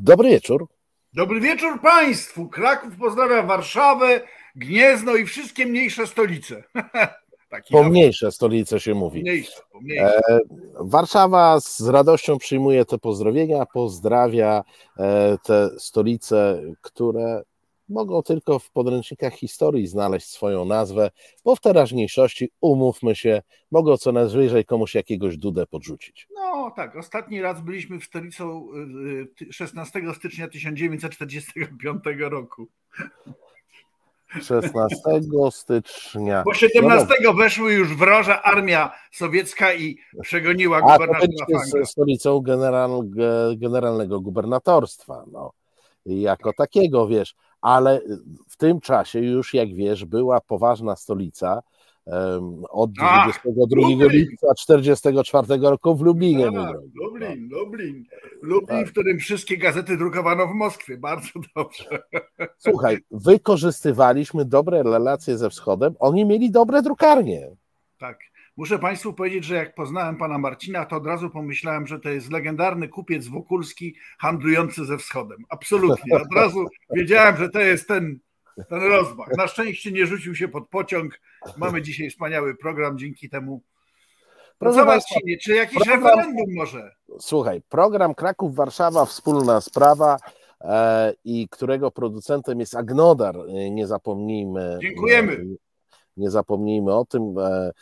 Dobry wieczór. Dobry wieczór Państwu. Kraków pozdrawia Warszawę, Gniezno i wszystkie mniejsze stolice. pomniejsze stolice się mówi. Pomniejsze, pomniejsze. E, Warszawa z radością przyjmuje te pozdrowienia, pozdrawia e, te stolice, które mogą tylko w podręcznikach historii znaleźć swoją nazwę, bo w teraźniejszości, umówmy się, mogą co najwyżej komuś jakiegoś dudę podrzucić. No tak, ostatni raz byliśmy w stolicą 16 y, y, stycznia 1945 roku. 16 stycznia. Bo 17 no weszły już wroża armia sowiecka i przegoniła gubernatora A, stolicą general, generalnego gubernatorstwa, no. Jako takiego, wiesz, ale w tym czasie już, jak wiesz, była poważna stolica, od 22 lipca 44 roku w Lublinie. Tak, Lublin, Lublin. Lublin, tak. w którym wszystkie gazety drukowano w Moskwie. Bardzo dobrze. Słuchaj, wykorzystywaliśmy dobre relacje ze wschodem, oni mieli dobre drukarnie. Tak. Muszę Państwu powiedzieć, że jak poznałem pana Marcina, to od razu pomyślałem, że to jest legendarny kupiec Wokulski handlujący ze wschodem. Absolutnie. Od razu wiedziałem, że to jest ten ten rozmach. Na szczęście nie rzucił się pod pociąg. Mamy dzisiaj wspaniały program dzięki temu. Proszę Państwa, czy jakiś program, referendum może? Słuchaj, program Kraków-Warszawa wspólna sprawa e, i którego producentem jest Agnodar, e, nie zapomnijmy. Dziękujemy. E, nie zapomnijmy o tym. E,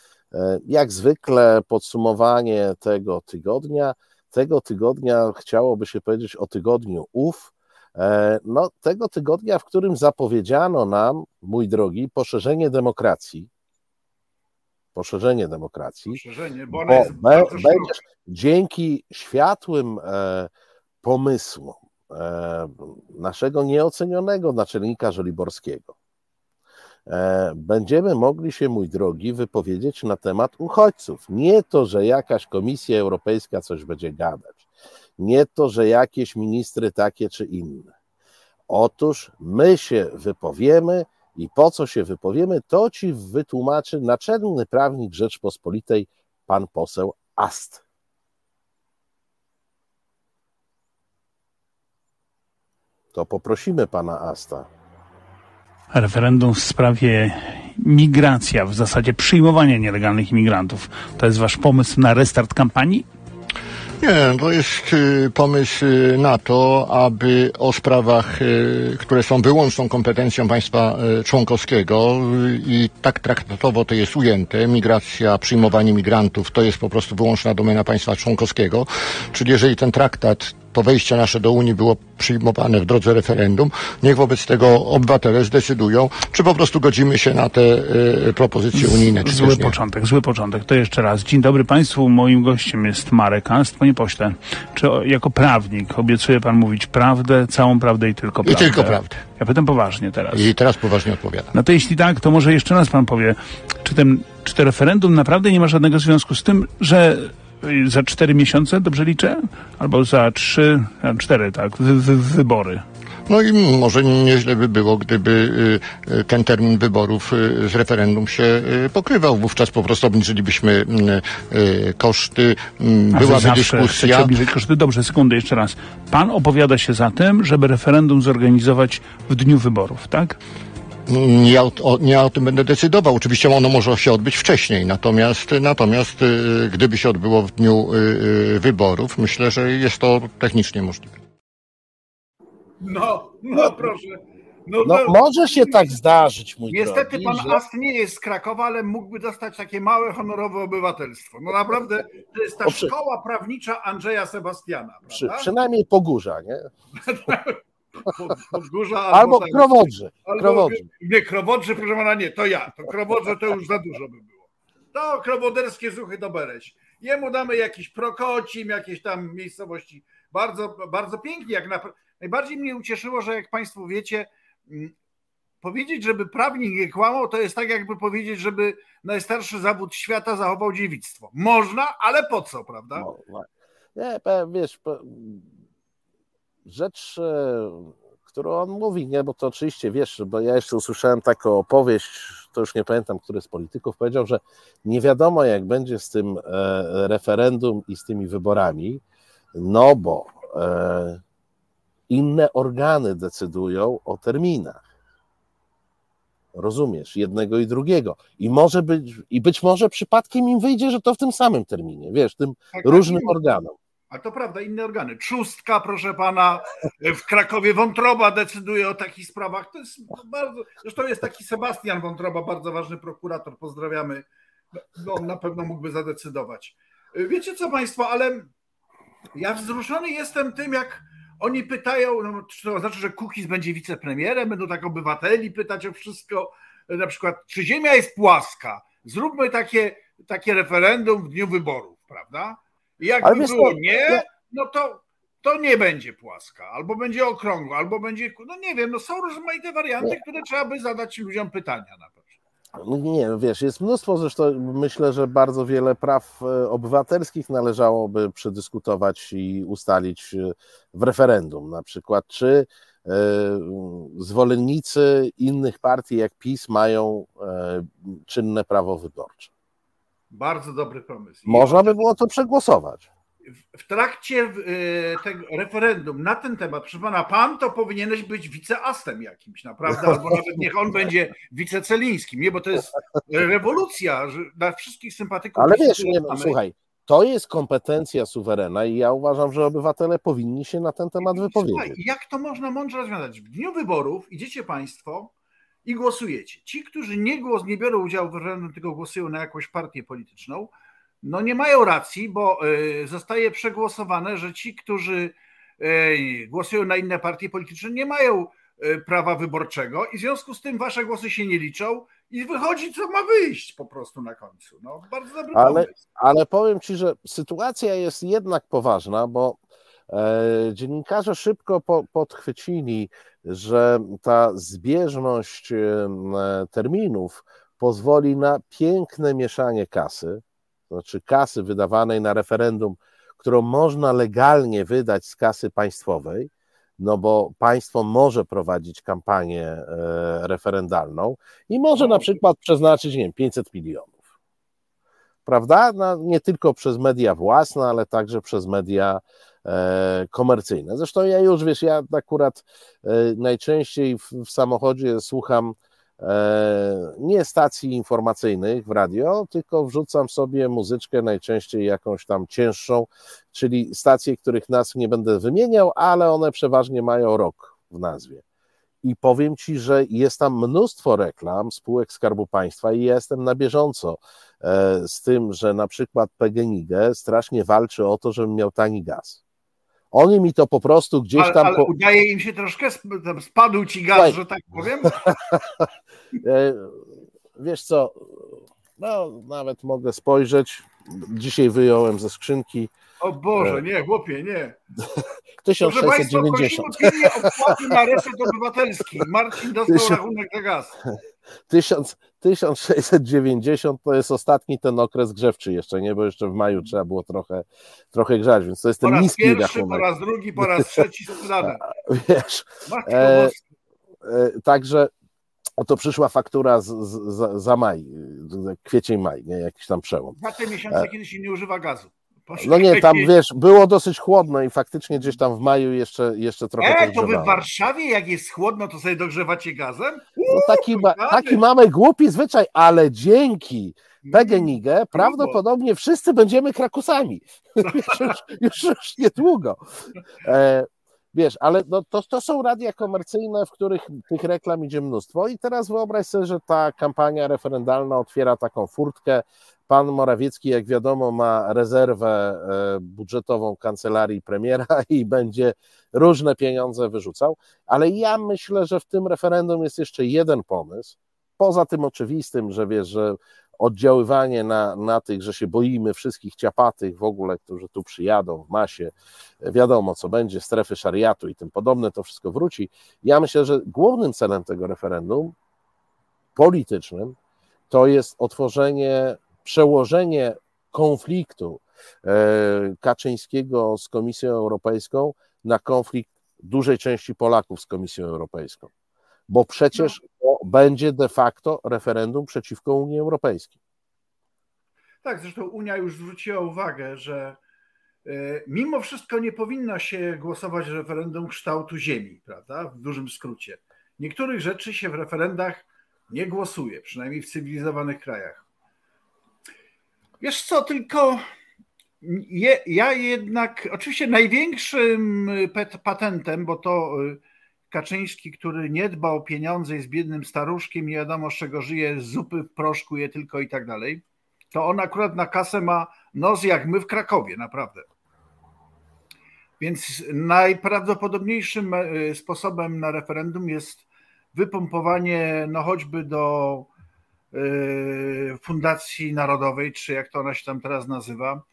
jak zwykle podsumowanie tego tygodnia. Tego tygodnia chciałoby się powiedzieć o tygodniu ów, E, no, tego tygodnia, w którym zapowiedziano nam, mój drogi, poszerzenie demokracji. Poszerzenie demokracji. Poszerzenie, bo, bo be, będziesz dzięki światłym e, pomysłom e, naszego nieocenionego naczelnika Żoliborskiego, będziemy mogli się, mój drogi, wypowiedzieć na temat uchodźców. Nie to, że jakaś Komisja Europejska coś będzie gadać nie to, że jakieś ministry takie czy inne. Otóż my się wypowiemy i po co się wypowiemy, to ci wytłumaczy naczelny prawnik Rzeczpospolitej, pan poseł Ast. To poprosimy pana Asta. Referendum w sprawie migracja, w zasadzie przyjmowania nielegalnych imigrantów. To jest wasz pomysł na restart kampanii? Nie, to jest y, pomysł y, na to, aby o sprawach, y, które są wyłączną kompetencją państwa członkowskiego i tak traktatowo to jest ujęte, migracja, przyjmowanie migrantów to jest po prostu wyłączna domena państwa członkowskiego, czyli jeżeli ten traktat to wejście nasze do Unii było przyjmowane w drodze referendum, niech wobec tego obywatele zdecydują, czy po prostu godzimy się na te y, propozycje unijne. Czy zły początek, zły początek. To jeszcze raz. Dzień dobry Państwu. Moim gościem jest Marek Ast. Panie pośle, czy jako prawnik obiecuje Pan mówić prawdę, całą prawdę i tylko prawdę? I tylko prawdę. Ja pytam poważnie teraz. I teraz poważnie odpowiadam. No to jeśli tak, to może jeszcze raz Pan powie, czy, ten, czy to referendum naprawdę nie ma żadnego związku z tym, że za cztery miesiące, dobrze liczę? Albo za trzy, cztery, tak, wy, wy, wybory. No i może nieźle by było, gdyby y, y, ten termin wyborów y, z referendum się pokrywał. Wówczas po prostu obniżylibyśmy koszty, byłaby dyskusja. obniżyć koszty. Dobrze, sekundę jeszcze raz. Pan opowiada się za tym, żeby referendum zorganizować w dniu wyborów, tak? Nie ja, o, nie o tym będę decydował. Oczywiście ono może się odbyć wcześniej, natomiast, natomiast y, gdyby się odbyło w dniu y, y, wyborów, myślę, że jest to technicznie możliwe. No, no proszę. No, no to... może się tak zdarzyć, mój Niestety drogi, pan że... Ast nie jest z Krakowa, ale mógłby dostać takie małe, honorowe obywatelstwo. No naprawdę, to jest ta przy... szkoła prawnicza Andrzeja Sebastiana. Przy, przynajmniej Pogórza, nie? Podgórza albo, albo Krowodrze. Albo, krowodrze. Nie, Krowodrze, proszę pana, nie, to ja. To Krowodrze to już za dużo by było. To krowoderskie zuchy do Bereś. Jemu damy jakiś Prokocim, jakieś tam miejscowości. Bardzo, bardzo pięknie. Jak na... Najbardziej mnie ucieszyło, że jak państwo wiecie, mm, powiedzieć, żeby prawnik nie kłamał, to jest tak jakby powiedzieć, żeby najstarszy zawód świata zachował dziewictwo. Można, ale po co, prawda? No, nie, wiesz, rzecz, którą on mówi, nie, bo to oczywiście wiesz, bo ja jeszcze usłyszałem taką opowieść, to już nie pamiętam, który z polityków powiedział, że nie wiadomo jak będzie z tym e, referendum i z tymi wyborami, no bo e, inne organy decydują o terminach. Rozumiesz, jednego i drugiego. I może być, i być może przypadkiem im wyjdzie, że to w tym samym terminie, wiesz, tym tak, tak różnym tak, organom. A to prawda, inne organy. Trzustka, proszę pana, w Krakowie Wątroba decyduje o takich sprawach. To jest bardzo. Zresztą jest taki Sebastian Wątroba, bardzo ważny prokurator. Pozdrawiamy. No, on na pewno mógłby zadecydować. Wiecie co Państwo, ale ja wzruszony jestem tym, jak oni pytają, no, czy to znaczy, że Kukiz będzie wicepremierem, będą tak obywateli pytać o wszystko, na przykład, czy ziemia jest płaska? Zróbmy takie, takie referendum w dniu wyborów, prawda? I jakby było to, nie, no to, to nie będzie płaska, albo będzie okrągła, albo będzie, no nie wiem, no są rozmaite warianty, nie. które trzeba by zadać ludziom pytania na pewno. No nie, wiesz, jest mnóstwo, zresztą myślę, że bardzo wiele praw e, obywatelskich należałoby przedyskutować i ustalić e, w referendum. Na przykład, czy e, zwolennicy innych partii jak PiS mają czynne prawo wyborcze. Bardzo dobry pomysł. Można by było to przegłosować w trakcie e, tego referendum na ten temat, proszę pana, pan to powinieneś być wiceastem jakimś, naprawdę, albo nawet niech on będzie wicecelińskim, nie, bo to jest rewolucja dla wszystkich sympatyków. Ale wiesz, nie, słuchaj, to jest kompetencja suwerena i ja uważam, że obywatele powinni się na ten temat wypowiedzieć. Słuchaj, jak to można mądrze rozwiązać? W dniu wyborów idziecie państwo i głosujecie. Ci, którzy nie, głos, nie biorą udziału w referendum, tylko głosują na jakąś partię polityczną, no nie mają racji, bo e, zostaje przegłosowane, że ci, którzy e, głosują na inne partie polityczne, nie mają e, prawa wyborczego i w związku z tym wasze głosy się nie liczą i wychodzi, co ma wyjść po prostu na końcu. No, bardzo dobry ale, pomysł. Ale powiem ci, że sytuacja jest jednak poważna, bo dziennikarze szybko po, podchwycili, że ta zbieżność terminów pozwoli na piękne mieszanie kasy znaczy kasy wydawanej na referendum, którą można legalnie wydać z kasy państwowej, no bo państwo może prowadzić kampanię e, referendalną i może na przykład przeznaczyć, nie wiem, 500 milionów. Prawda? No, nie tylko przez media własne, ale także przez media e, komercyjne. Zresztą ja już, wiesz, ja akurat e, najczęściej w, w samochodzie słucham E, nie stacji informacyjnych w radio, tylko wrzucam sobie muzyczkę najczęściej jakąś tam cięższą, czyli stacje, których nazw nie będę wymieniał, ale one przeważnie mają rok w nazwie. I powiem Ci, że jest tam mnóstwo reklam spółek Skarbu Państwa i ja jestem na bieżąco z tym, że na przykład PGNiG strasznie walczy o to, żebym miał tani gaz. Oni mi to po prostu gdzieś ale, tam. Ale po... udaje im się troszkę, spadł ci gaz, Słuchaj. że tak powiem. E, wiesz co, no nawet mogę spojrzeć. Dzisiaj wyjąłem ze skrzynki. O Boże, e, nie, chłopie, nie. 1690. Proszę Państwa, opłaty na reset obywatelski. Marcin dostał Tysiąc... rachunek za gaz. 1690 to jest ostatni ten okres grzewczy jeszcze, nie? Bo jeszcze w maju trzeba było trochę, trochę grzać, więc to jest ten po niski pierwszy, rachunek. Po raz drugi, po raz trzeci sprzedane. Wiesz, e, e, także oto przyszła faktura z, z, za maj, kwiecień, maj, nie? Jakiś tam przełom. Dwa te miesiące, e, kiedy się nie używa gazu. No nie, tam wiesz, było dosyć chłodno i faktycznie gdzieś tam w maju jeszcze, jeszcze trochę e, to wy w Warszawie, jak jest chłodno, to sobie dogrzewacie gazem? Uuu, no taki, ma, taki mamy głupi zwyczaj, ale dzięki PGNiG mm, prawdopodobnie wszyscy będziemy krakusami. już, już, już niedługo. E, Wiesz, ale no to, to są radia komercyjne, w których tych reklam idzie mnóstwo i teraz wyobraź sobie, że ta kampania referendalna otwiera taką furtkę. Pan Morawiecki, jak wiadomo, ma rezerwę e, budżetową kancelarii premiera i będzie różne pieniądze wyrzucał, ale ja myślę, że w tym referendum jest jeszcze jeden pomysł, poza tym oczywistym, że wiesz, że oddziaływanie na, na tych, że się boimy wszystkich ciapatych w ogóle, którzy tu przyjadą w masie, wiadomo co będzie, strefy szariatu i tym podobne, to wszystko wróci. Ja myślę, że głównym celem tego referendum politycznym to jest otworzenie, przełożenie konfliktu e, Kaczyńskiego z Komisją Europejską na konflikt dużej części Polaków z Komisją Europejską bo przecież to będzie de facto referendum przeciwko Unii Europejskiej. Tak, zresztą Unia już zwróciła uwagę, że mimo wszystko nie powinno się głosować referendum kształtu ziemi, prawda? W dużym skrócie. Niektórych rzeczy się w referendach nie głosuje, przynajmniej w cywilizowanych krajach. Wiesz co, tylko je, ja jednak, oczywiście największym patentem, bo to y, Kaczyński, który nie dba o pieniądze, jest biednym staruszkiem, nie wiadomo z czego żyje, z zupy w proszku je tylko i tak dalej, to on akurat na kasę ma nos jak my w Krakowie, naprawdę. Więc najprawdopodobniejszym y, sposobem na referendum jest wypompowanie, no choćby do y, Fundacji Narodowej, czy jak to ona się tam teraz nazywa,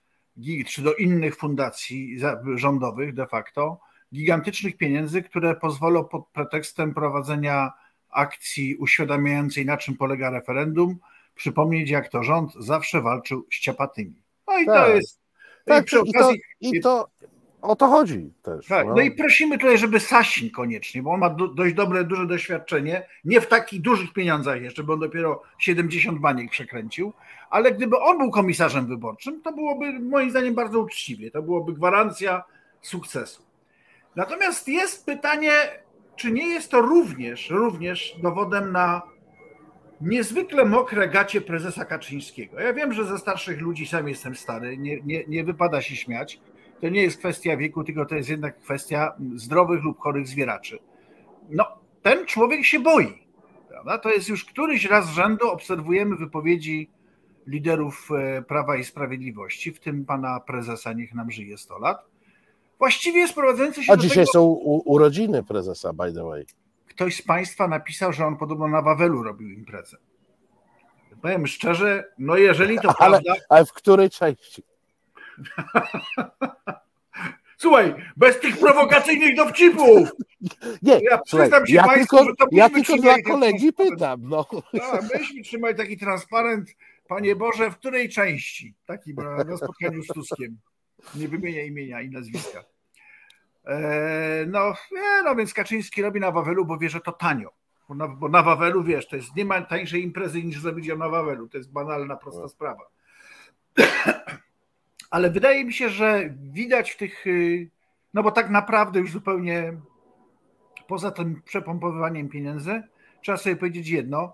czy do innych fundacji rządowych de facto, gigantycznych pieniędzy, które pozwolą pod pretekstem prowadzenia akcji uświadamiającej, na czym polega referendum, przypomnieć, jak to rząd zawsze walczył z ciapatymi. No i tak. to jest. Tak, i, przy okazji, i, to, i to o to chodzi też. Tak, no. no. i prosimy tutaj, żeby Sasin koniecznie, bo on ma do, dość dobre, duże doświadczenie, nie w takich dużych pieniądzach jeszcze, bo on dopiero 70 baniek przekręcił, ale gdyby on był komisarzem wyborczym, to byłoby moim zdaniem bardzo uczciwie, to byłoby gwarancja sukcesu. Natomiast jest pytanie, czy nie jest to również, również dowodem na niezwykle mokre gacie prezesa Kaczyńskiego. Ja wiem, że ze starszych ludzi sam jestem stary, nie, nie, nie wypada się śmiać, to nie jest kwestia wieku, tylko to jest jednak kwestia zdrowych lub chorych zwieraczy. No, ten człowiek się boi. Prawda? To jest już któryś raz z rzędu obserwujemy wypowiedzi liderów e, Prawa i Sprawiedliwości, w tym pana prezesa, niech nam żyje 100 lat. Właściwie sprowadzający się A do dzisiaj tego, są u, urodziny prezesa, by the way. Ktoś z państwa napisał, że on podobno na Wawelu robił imprezę. Powiem szczerze, no jeżeli to ale, prawda... Ale w której części? Słuchaj, bez tych prowokacyjnych dowcipów. Nie, ja słuchaj, się ja Państwu, tylko, że to ja tylko dla kolegi pytam. No. A, myśmy trzymali taki transparent, Panie Boże, w której części? Taki na spotkaniu z Tuskiem. Nie wymienia imienia i nazwiska. E, no, nie, no więc Kaczyński robi na Wawelu, bo wie, że to tanio. Bo na, bo na Wawelu, wiesz, to jest nie ma tańszej imprezy niż zrobić ją na Wawelu. To jest banalna, prosta sprawa ale wydaje mi się, że widać w tych, y, no bo tak naprawdę już zupełnie poza tym przepompowywaniem pieniędzy, trzeba sobie powiedzieć jedno,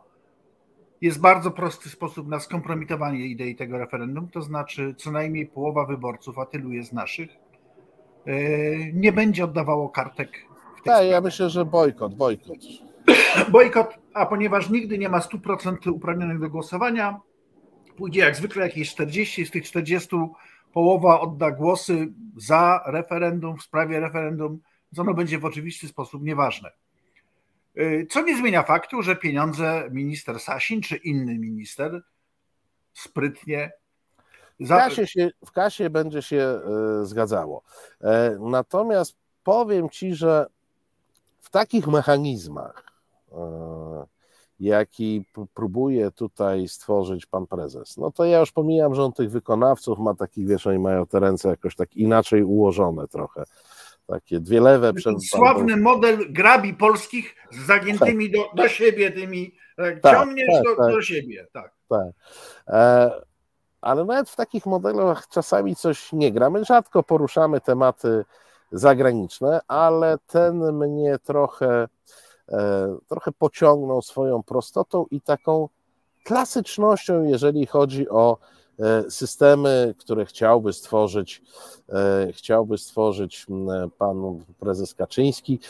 jest bardzo prosty sposób na skompromitowanie idei tego referendum, to znaczy co najmniej połowa wyborców, a tylu jest naszych, y, nie będzie oddawało kartek w tej Tak, ja myślę, że bojkot, bojkot. Bojkot, a ponieważ nigdy nie ma 100% uprawnionych do głosowania, pójdzie jak zwykle jakieś 40, z tych 40 połowa odda głosy za referendum, w sprawie referendum, co ono będzie w oczywisty sposób nieważne. Y, co nie zmienia faktu, że pieniądze minister Sasin czy inny minister sprytnie. W kasie, się, w kasie będzie się y, zgadzało. E, natomiast powiem ci, że w takich mechanizmach e, jaki próbuje tutaj stworzyć pan prezes. No to ja już pomijam, że on tych wykonawców ma takich, wiesz, oni mają te ręce jakoś tak inaczej ułożone trochę. Takie dwie lewe przed. Sławny pan... model grabi polskich z zagiętymi tak. do, do siebie tymi, tak, tak ciągniesz tak, do, tak. do siebie, tak. tak. E, ale nawet w takich modelach czasami coś nie gra. My rzadko poruszamy tematy zagraniczne, ale ten mnie trochę trochę pociągnął swoją prostotą i taką klasycznością, jeżeli chodzi o e, systemy, które chciałby stworzyć, e, chciałby stworzyć pan prezes Kaczyński.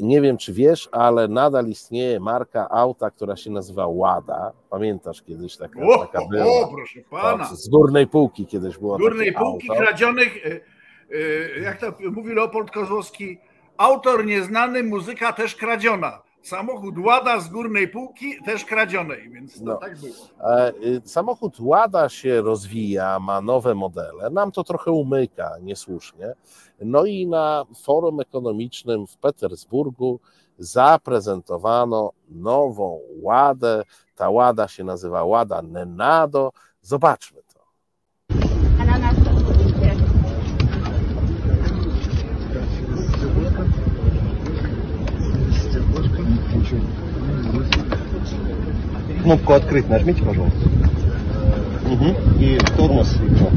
Nie wiem, czy wiesz, ale nadal istnieje marka auta, która się nazywa Łada. Pamiętasz kiedyś taka, o, taka była? O, proszę pana. z górnej półki kiedyś było. Z górnej półki auto. kradzionych, jak to mówi Leopold Kozłowski, Autor nieznany, muzyka też kradziona. Samochód Łada z górnej półki też kradzionej, więc to no. tak było. E, y, samochód Łada się rozwija, ma nowe modele. Nam to trochę umyka niesłusznie. No i na forum ekonomicznym w Petersburgu zaprezentowano nową Ładę. Ta Łada się nazywa Łada Nenado. Zobaczmy кнопку «Открыть» нажмите, пожалуйста. Угу. И тормоз, и кнопку.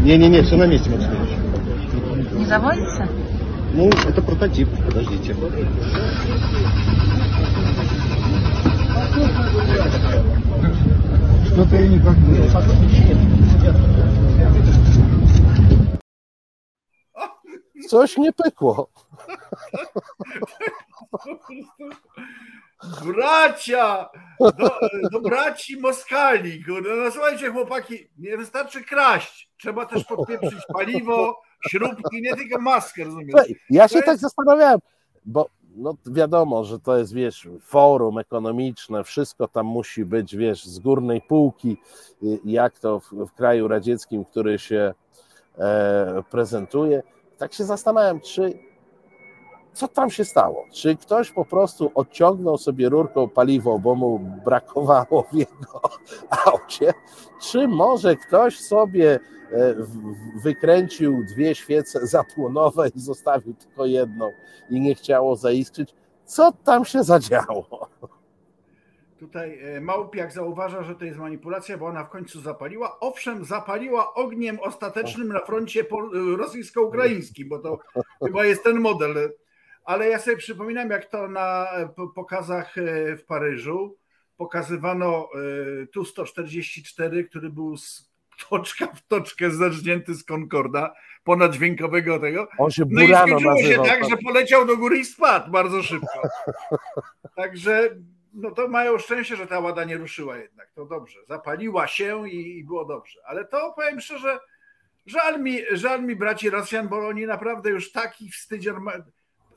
Не-не-не, все на месте, Максим Не заводится? Ну, это прототип, подождите. Что-то я никак не... Coś nie pykło. Bracia! Do, do braci Moskali. Kurde. No słuchajcie, chłopaki, nie wystarczy kraść. Trzeba też podpieprzyć paliwo, śrubki, nie tylko maskę, rozumiesz? Ja się To tak jest- zastanawiałem, bo no wiadomo, że to jest, wiesz, forum ekonomiczne, wszystko tam musi być, wiesz, z górnej półki, jak to w, w kraju radzieckim, który się e, prezentuje. Tak się zastanawiam, czy co tam się stało? Czy ktoś po prostu odciągnął sobie rurką paliwo, bo mu brakowało w jego aucie? Czy może ktoś sobie e, wykręcił dwie świece zapłonowe i zostawił tylko jedną i nie chciało zaiskrzyć? Co tam się zadziało? Tutaj e, Małpiak zauważa, że to jest manipulacja, bo ona w końcu zapaliła. Owszem, zapaliła ogniem ostatecznym na froncie pol- rosyjsko-ukraińskim, bo to chyba jest ten model. Ale ja sobie przypominam, jak to na e, po- pokazach e, w Paryżu pokazywano e, Tu-144, który był z toczka w toczkę zerżnięty z Concorda, ponaddźwiękowego tego. On się No i skończyło się nazywał. tak, że poleciał do góry i spadł bardzo szybko. Także no to mają szczęście, że ta łada nie ruszyła jednak. To dobrze. Zapaliła się i, i było dobrze. Ale to powiem szczerze, żal mi, żal mi braci Rosjan, bo oni naprawdę już taki wstydzior ma...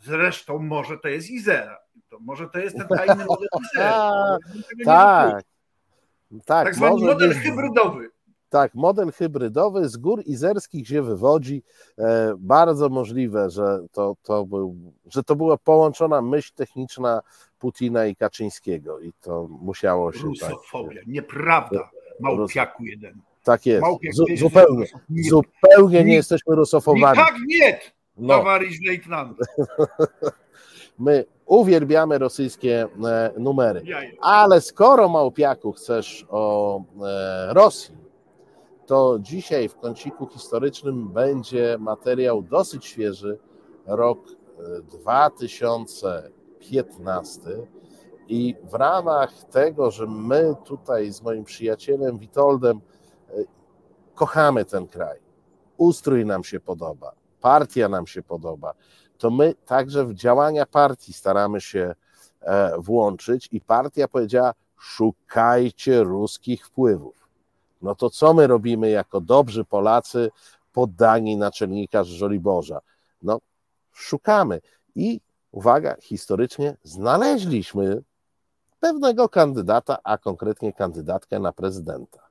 Zresztą może to jest Izera. To może to jest ten tajny model Izera. Tak, tak, tak zwany model być- hybrydowy. Tak, model hybrydowy z gór izerskich się wywodzi. E, bardzo możliwe, że to, to był, że to była połączona myśl techniczna Putina i Kaczyńskiego i to musiało się... Tak, Rusofobia, tak, nieprawda, małpiaku jeden. Tak jest, Zu, zupełnie, nie, zupełnie nie, nie jesteśmy rusofowani. Tak nie, no. towarzysz. My uwielbiamy rosyjskie e, numery, ale skoro małpiaku chcesz o e, Rosji, to dzisiaj w kąciku historycznym będzie materiał dosyć świeży, rok e, 2000 15. I w ramach tego, że my tutaj z moim przyjacielem Witoldem e, kochamy ten kraj, ustrój nam się podoba, partia nam się podoba, to my także w działania partii staramy się e, włączyć i partia powiedziała: szukajcie ruskich wpływów. No to co my robimy jako dobrzy Polacy poddani naczelnika z Żoliborza? No, szukamy. I uwaga, historycznie znaleźliśmy pewnego kandydata, a konkretnie kandydatkę na prezydenta.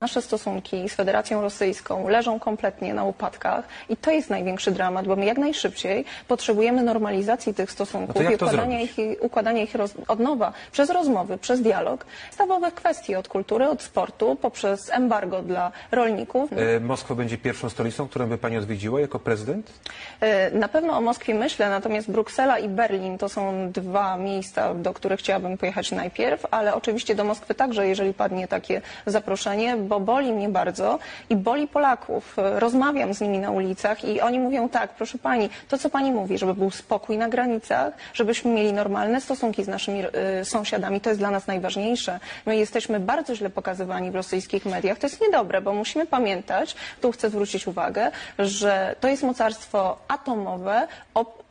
Nasze stosunki z Federacją Rosyjską leżą kompletnie na upadkach i to jest największy dramat, bo my jak najszybciej potrzebujemy normalizacji tych stosunków No i układania ich, układania ich roz, od nowa przez rozmowy, przez dialog, podstawowych kwestii od kultury, od sportu, poprzez embargo dla rolników. E, Moskwa będzie pierwszą stolicą, którą by Pani odwiedziła jako prezydent? E, Na pewno o Moskwie myślę, natomiast Bruksela i Berlin to są dwa miejsca, do których chciałabym pojechać najpierw, ale oczywiście do Moskwy także, jeżeli padnie takie zaproszenie, bo boli mnie bardzo i boli Polaków. Rozmawiam z nimi na ulicach i oni mówią tak, proszę pani, to co pani mówi, żeby był spokój na granicach, żebyśmy mieli normalne stosunki z naszymi e, sąsiadami, to jest dla nas najważniejsze. My jesteśmy bardzo źle pokazywani w rosyjskich mediach. To jest niedobre, bo musimy pamiętać, tu chcę zwrócić uwagę, że to jest mocarstwo atomowe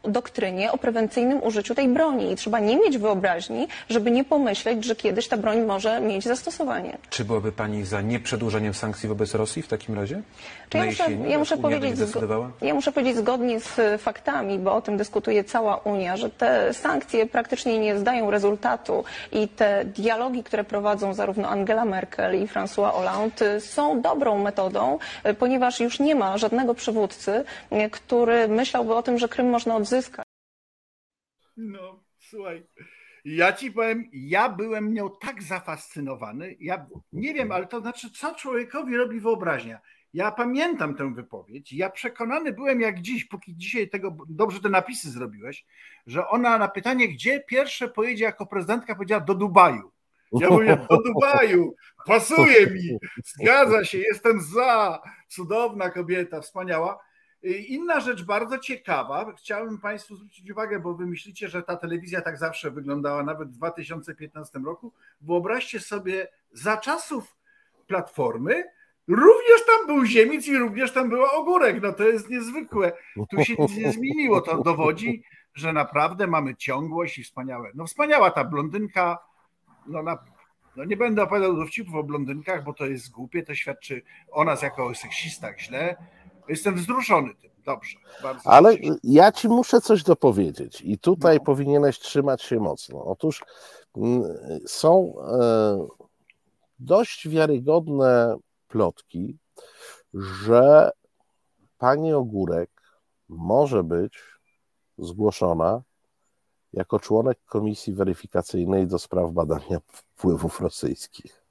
doktrynie, o prewencyjnym użyciu tej broni i trzeba nie mieć wyobraźni, żeby nie pomyśleć, że kiedyś ta broń może mieć zastosowanie. Czy byłaby Pani za nieprzedłużeniem sankcji wobec Rosji w takim razie? Czy ja muszę, jesieni, ja, jak muszę powiedzieć, ja muszę powiedzieć zgodnie z e, faktami, bo o tym dyskutuje cała Unia, że te sankcje praktycznie nie zdają rezultatu i te dialogi, które prowadzą zarówno Angela Merkel i François Hollande e, są dobrą metodą, e, ponieważ już nie ma żadnego przywódcy, który myślałby o tym, że Krym można odzyskać. No, słuchaj. Ja ci powiem, ja byłem nią tak zafascynowany. Ja nie wiem, ale to znaczy, co człowiekowi robi wyobraźnia. Ja pamiętam tę wypowiedź. Ja przekonany byłem jak dziś, póki dzisiaj tego dobrze te napisy zrobiłeś, że ona na pytanie, gdzie pierwsze pojedzie jako prezydentka, powiedziała do Dubaju. Ja mówię, do Dubaju, pasuje mi, zgadza się, jestem za. Cudowna kobieta, wspaniała. Inna rzecz bardzo ciekawa, chciałbym Państwu zwrócić uwagę, bo wy myślicie, że ta telewizja tak zawsze wyglądała, nawet w 2015 roku. Wyobraźcie sobie, za czasów Platformy również tam był Ziemic i również tam była Ogórek. No to jest niezwykłe. Tu się nic nie zmieniło. To dowodzi, że naprawdę mamy ciągłość i wspaniałe. No wspaniała ta blondynka, no, na, no nie będę opowiadał dowcipów o blondynkach, bo to jest głupie, to świadczy o nas jako o seksistach źle. Jestem wzruszony tym. Dobrze. Ale ja ci muszę coś dopowiedzieć i tutaj no. powinieneś trzymać się mocno. Otóż mm, są e, dość wiarygodne plotki, że pani Ogórek może być zgłoszona jako członek komisji weryfikacyjnej do spraw badania wpływów rosyjskich.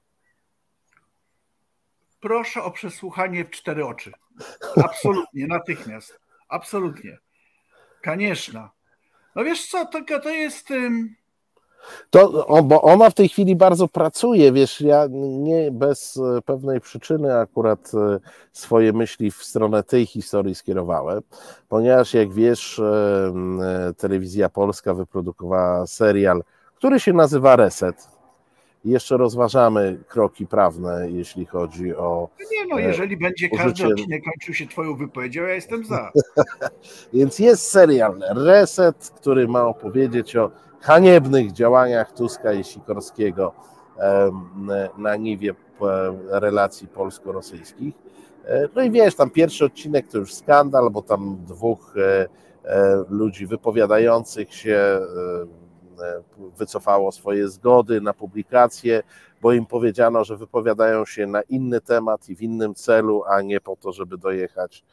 Proszę o przesłuchanie w cztery oczy. Absolutnie, natychmiast. Absolutnie. Konieczna. No wiesz co, to, to jest. To, bo ona w tej chwili bardzo pracuje, wiesz, ja nie bez e, pewnej przyczyny akurat e, swoje myśli w stronę tej historii skierowałem, ponieważ jak wiesz, e, telewizja polska wyprodukowała serial, który się nazywa Reset, jeszcze rozważamy kroki prawne, jeśli chodzi o. No nie, no, jeżeli będzie użycie... każdy odcinek kończył się Twoją wypowiedzią, ja jestem za. Więc jest serial Reset, który ma opowiedzieć o haniebnych działaniach Tuska i Sikorskiego na niwie relacji polsko-rosyjskich. E, no i wiesz, tam pierwszy odcinek to już skandal, bo tam dwóch e, e, ludzi wypowiadających się wycofało swoje zgody na publikację, bo im powiedziano, że wypowiadają się na inny temat i w innym celu, a nie po to, żeby dojechać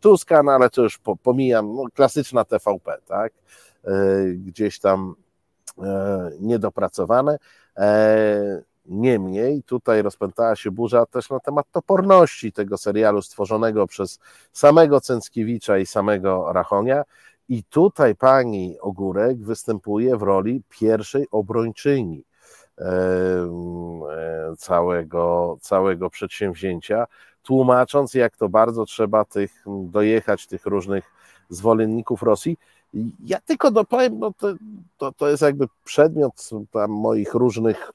Tuska, no ale to już pomijam, no, klasyczna TVP, tak? Gdzieś tam niedopracowane. Niemniej tutaj rozpętała się burza też na temat toporności tego serialu stworzonego przez samego Cęckiewicza i samego Rachonia. I tutaj pani Ogórek występuje w roli pierwszej obrończyni całego, całego przedsięwzięcia, tłumacząc, jak to bardzo trzeba tych dojechać tych różnych zwolenników Rosji. Ja tylko dopowiem, no to, to, to jest jakby przedmiot moich różnych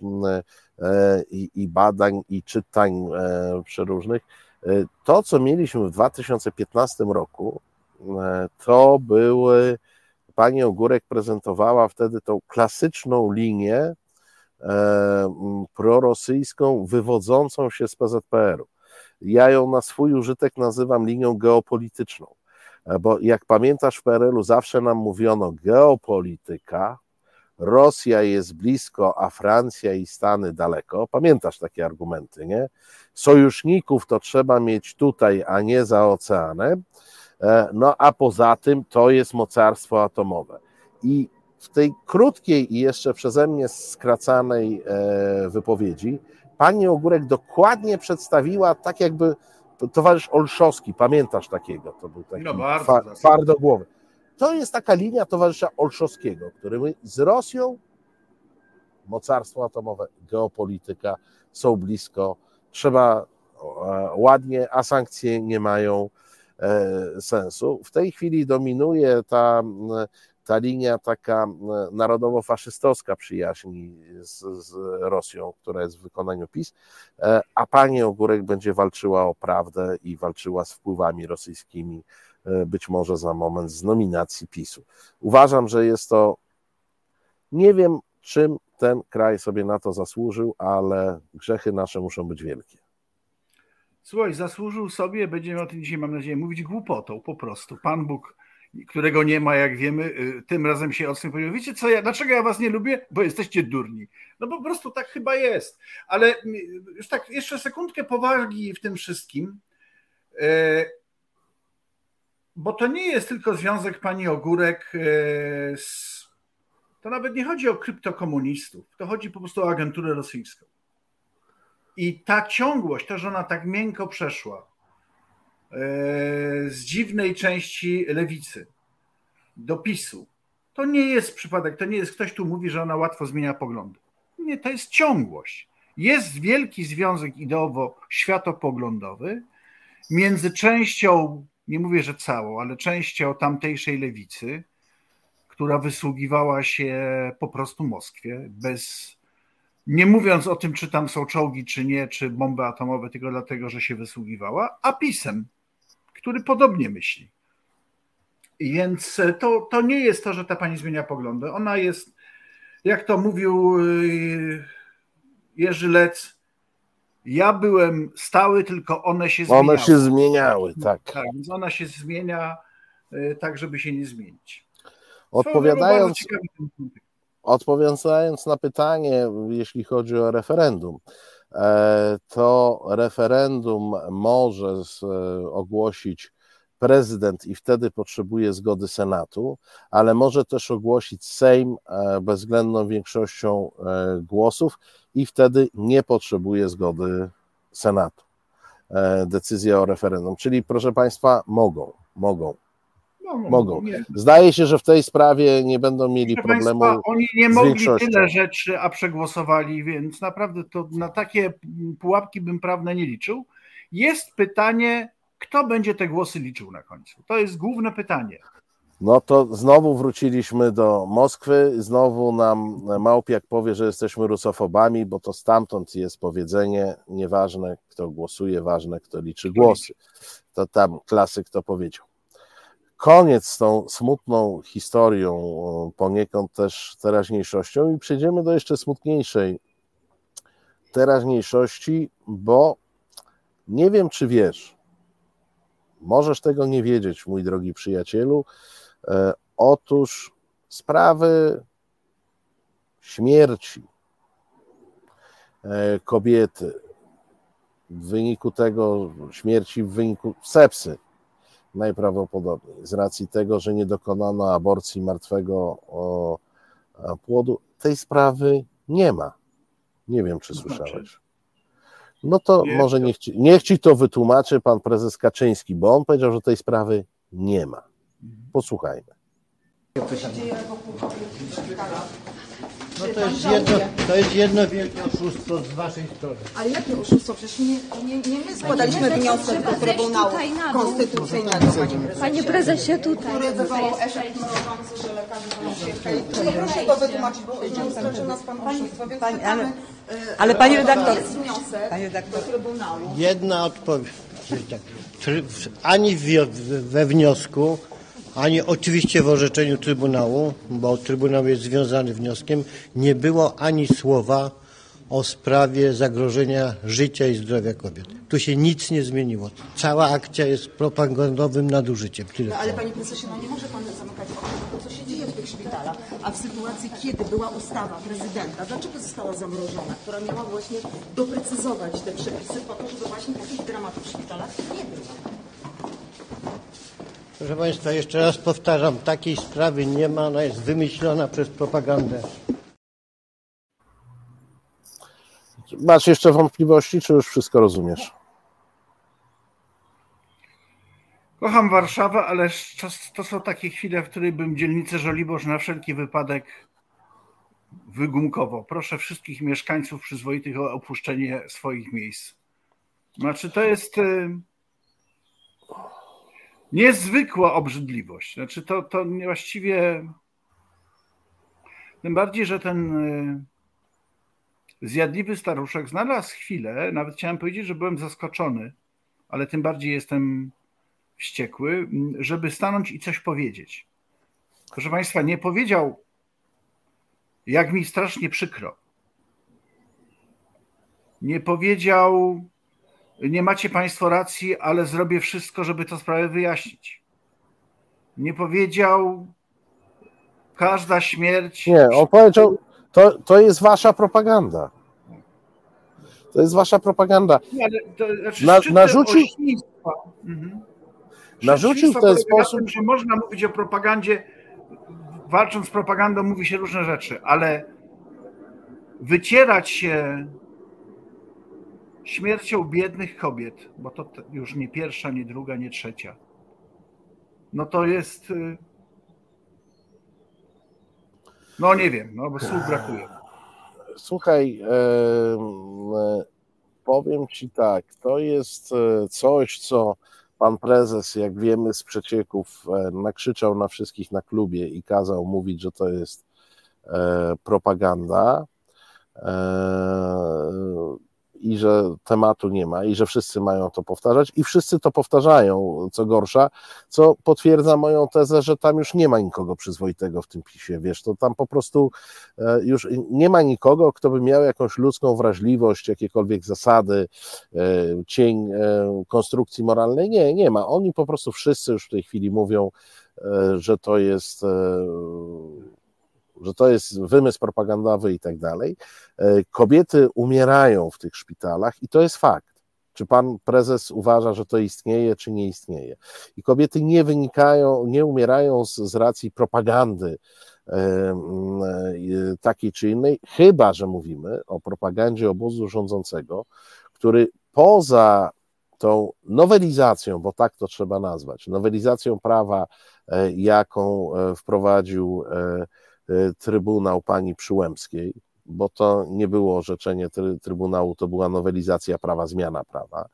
e, i, i badań, i czytań e, przeróżnych. E, to, co mieliśmy w 2015 roku, to były, pani Ogórek prezentowała wtedy tą klasyczną linię prorosyjską wywodzącą się z PZPR-u. Ja ją na swój użytek nazywam linią geopolityczną bo jak pamiętasz w PRL-u zawsze nam mówiono geopolityka, Rosja jest blisko, a Francja i Stany daleko. Pamiętasz takie argumenty, nie? Sojuszników to trzeba mieć tutaj, a nie za oceanem. E, no a poza tym to jest mocarstwo atomowe. I w tej krótkiej i jeszcze przeze mnie skracanej e, wypowiedzi pani Ogórek dokładnie przedstawiła tak jakby towarzysz Olszowski, pamiętasz takiego? To był taki no bardzo, twardogłowy. To jest taka linia towarzysza Olszowskiego, który mówi, z Rosją mocarstwo atomowe, geopolityka są blisko, trzeba e, ładnie, a sankcje nie mają sensu. W tej chwili dominuje ta ta linia taka narodowo-faszystowska przyjaźni z, z, Rosją, która jest w wykonaniu PiS, e, a pani Ogórek będzie walczyła o prawdę i walczyła z wpływami rosyjskimi, e, być może za moment z nominacji PiSu. Uważam, że jest to, nie wiem czym ten kraj sobie na to zasłużył, ale grzechy nasze muszą być wielkie. Słuchaj, zasłużył sobie, będziemy o tym dzisiaj, mam nadzieję, mówić głupotą po prostu. Pan Bóg którego nie ma, jak wiemy, y, tym razem się odsył powiedział, wiecie co, ja, dlaczego ja was nie lubię? Bo jesteście durni. No po prostu tak chyba jest. Ale y, już tak jeszcze sekundkę powagi w tym wszystkim, y, bo to nie jest tylko związek pani Ogórek z... To nawet nie chodzi o kryptokomunistów, to chodzi po prostu o agenturę rosyjską. I ta ciągłość, to, że ona tak miękko przeszła, E, z dziwnej części lewicy do PiSu. To nie jest przypadek, to nie jest ktoś tu mówi, że ona łatwo zmienia poglądy. Nie, to jest ciągłość. Jest wielki związek ideowo-światopoglądowy między częścią, nie mówię, że całą, ale częścią tamtejszej lewicy, która wysługiwała się po prostu Moskwie, bez, nie mówiąc o tym, czy tam są czołgi, czy nie, czy bomby atomowe, tylko dlatego, że się wysługiwała, a PiSem, który podobnie myśli. Więc to, to nie jest to, że ta pani zmienia poglądy. Ona jest, jak to mówił yy, Jerzy Lec, ja byłem stały, tylko one się zmieniały. One się zmieniały, tak. Tak, więc ona się zmienia yy, tak, żeby się nie zmienić. Odpowiadając, odpowiadając na pytanie, jeśli chodzi o referendum, e, to referendum może ogłosić prezydent i wtedy potrzebuje zgody Senatu, ale może też ogłosić Sejm e, bezwzględną większością e, głosów i wtedy nie potrzebuje zgody Senatu. E, decyzja o referendum. Czyli, proszę Państwa, mogą, mogą. No, no, mogą. Zdaje się, że w tej sprawie nie będą mieli proszę problemu. Państwa, oni nie mogli tyle rzeczy, a przegłosowali, więc naprawdę to na takie pułapki bym prawne nie liczył. Jest pytanie, kto będzie te głosy liczył na końcu? To jest główne pytanie. No to znowu wróciliśmy do Moskwy, znowu nam Małpiak powie, że jesteśmy rusofobami, bo to stamtąd jest powiedzenie, nieważne kto głosuje, ważne kto liczy głosy. To tam klasyk to powiedział. Koniec z tą smutną historią, poniekąd też teraźniejszością i przejdziemy do jeszcze smutniejszej teraźniejszości, bo nie wiem, czy wiesz, Możesz tego nie wiedzieć, mój drogi przyjacielu. E, otóż sprawy śmierci e, kobiety w wyniku tego, śmierci w wyniku sepsy najprawdopodobniej, z racji tego, że nie dokonano aborcji martwego płodu, tej sprawy nie ma. Nie wiem, czy słyszałeś. No to nie, może niech ci, niech ci to wytłumaczy pan prezes Kaczyński, bo on powiedział, że tej sprawy nie ma. Posłuchajmy. No to jest jedno, to jest jedno wielkie oszustwo z waszej strony. Ale jakie oszustwo? Przecież nie, nie, nie my składaliśmy wniosek do Trybunału Konstytucyjnego. Panie prezesie, tutaj. Który wywołał efekt mrożący, że lekarze są się Proszę to wytłumaczyć, bo oskarży nas pan oszustwo, więc pani, ale, ale pani redaktor. Jest wniosek do Trybunału. Jedna odpowiedź. Tak. Ani we wniosku, ani oczywiście w orzeczeniu Trybunału, bo Trybunał jest związany wnioskiem, nie było ani słowa o sprawie zagrożenia życia i zdrowia kobiet. Tu się nic nie zmieniło. Cała akcja jest propagandowym nadużyciem. Tyle no, ale panie prezesie, no nie może pan zamykać oczu co się dzieje w tych szpitalach. A w sytuacji, kiedy była ustawa prezydenta, dlaczego została zamrożona, która miała właśnie doprecyzować te przepisy po to, żeby właśnie takich dramatów w szpitalach nie było. Proszę Państwa, jeszcze raz powtarzam, takiej sprawy nie ma, ona jest wymyślona przez propagandę. Masz jeszcze wątpliwości, czy już wszystko rozumiesz? Kocham Warszawę, ale to są takie chwile, w których bym dzielnicę Żoliborz na wszelki wypadek wygumkowo. Proszę wszystkich mieszkańców przyzwoitych o opuszczenie swoich miejsc. Znaczy, to jest y, niezwykła obrzydliwość. Znaczy to, to właściwie tym bardziej, że ten y, zjadliwy staruszek znalazł chwilę, nawet chciałem powiedzieć, że byłem zaskoczony, ale tym bardziej jestem wściekły, żeby stanąć i coś powiedzieć. Proszę Państwa, nie powiedział, jak mi strasznie przykro. Nie powiedział, nie macie Państwo racji, ale zrobię wszystko, żeby tę sprawę wyjaśnić. Nie powiedział, każda śmierć. Nie, on powiedział, to, to jest wasza propaganda. To jest wasza propaganda. Nie, to, znaczy Na, narzucił. Mhm. Narzucił w ten sposób. Że można mówić o propagandzie, walcząc z propagandą, mówi się różne rzeczy, ale wycierać się śmiercią biednych kobiet, bo to już nie pierwsza, nie druga, nie trzecia, no to jest. Y, no nie wiem, no bo słów brakuje. słuchaj, e, e, powiem ci tak, to jest e, coś, co pan prezes, jak wiemy z przecieków, nakrzyczał na wszystkich na klubie i kazał mówić, że to jest propaganda i że tematu nie ma i że wszyscy mają to powtarzać i wszyscy to powtarzają, co gorsza, co potwierdza moją tezę, że tam już nie ma nikogo przyzwoitego w tym pisie, wiesz, to tam po prostu e, już nie ma nikogo, kto by miał jakąś ludzką wrażliwość, jakiekolwiek zasady, e, cień e, konstrukcji moralnej, nie, nie ma, oni po prostu wszyscy już w tej chwili mówią, że to jest że to jest wymysł propagandowy i tak dalej. E, kobiety umierają w tych szpitalach i to jest fakt. Czy pan prezes uważa, że to istnieje, czy nie istnieje? I kobiety nie wynikają, nie umierają z, z racji propagandy e, e, takiej czy innej, chyba że mówimy o propagandzie obozu rządzącego, który poza tą nowelizacją, bo tak to trzeba nazwać, nowelizacją prawa, jaką wprowadził Trybunał pani Przyłębskiej, bo to nie było orzeczenie Trybunału, to była nowelizacja prawa, zmiana prawa.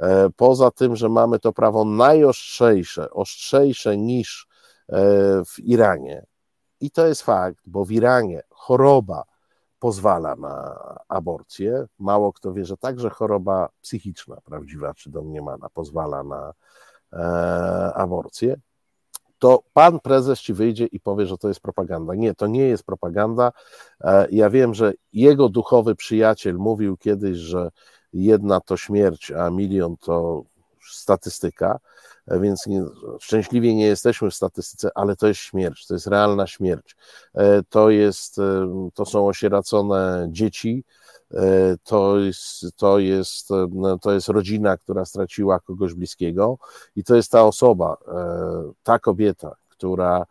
E, poza tym, że mamy to prawo najostrzejsze, ostrzejsze niż e, w Iranie. I to jest fakt, bo w Iranie choroba pozwala na aborcję. Mało kto wie, że także choroba psychiczna, prawdziwa czy domniemana, pozwala na e, aborcję to pan prezes ci wyjdzie i powie, że to jest propaganda. Nie, to nie jest propaganda. E, ja wiem, że jego duchowy przyjaciel mówił kiedyś, że jedna to śmierć, a milion to statystyka, e, więc nie, szczęśliwie nie jesteśmy w statystyce, ale to jest śmierć, to jest realna śmierć. E, to, jest, to są osieracone dzieci, to jest, to, jest, to jest rodzina, która straciła kogoś bliskiego i to jest ta osoba, ta kobieta, która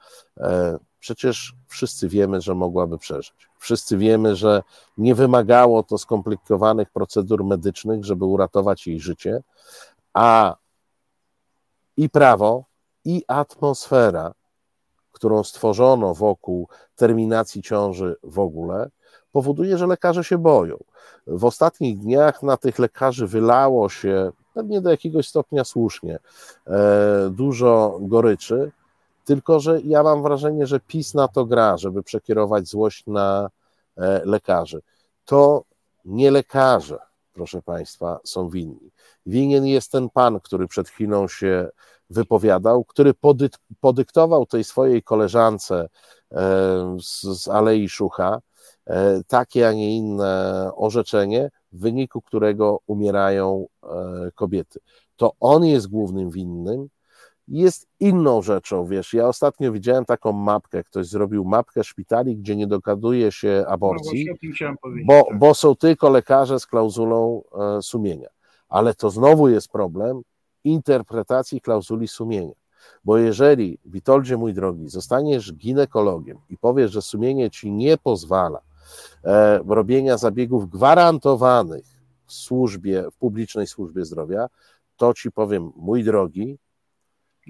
przecież wszyscy wiemy, że mogłaby przeżyć. Wszyscy wiemy, że nie wymagało to skomplikowanych procedur medycznych, żeby uratować jej życie, a i prawo, i atmosfera, którą stworzono wokół terminacji ciąży w ogóle, powoduje, że lekarze się boją. W ostatnich dniach na tych lekarzy wylało się, pewnie do jakiegoś stopnia słusznie, e, dużo goryczy, tylko że ja mam wrażenie, że PiS na to gra, żeby przekierować złość na e, lekarzy. To nie lekarze, proszę Państwa, są winni. Winien jest ten pan, który przed chwilą się wypowiadał, który podyktował tej swojej koleżance e, z, z Alei Szucha, takie, a nie inne orzeczenie, w wyniku którego umierają e, kobiety. To on jest głównym winnym. Jest inną rzeczą, wiesz, ja ostatnio widziałem taką mapkę, ktoś zrobił mapkę szpitali, gdzie nie dokazuje się aborcji, no bo, tak. bo są tylko lekarze z klauzulą e, sumienia. Ale to znowu jest problem interpretacji klauzuli sumienia. Bo jeżeli, Witoldzie mój drogi, zostaniesz ginekologiem i powiesz, że sumienie ci nie pozwala E, robienia zabiegów gwarantowanych w służbie, w publicznej służbie zdrowia, to ci powiem, mój drogi,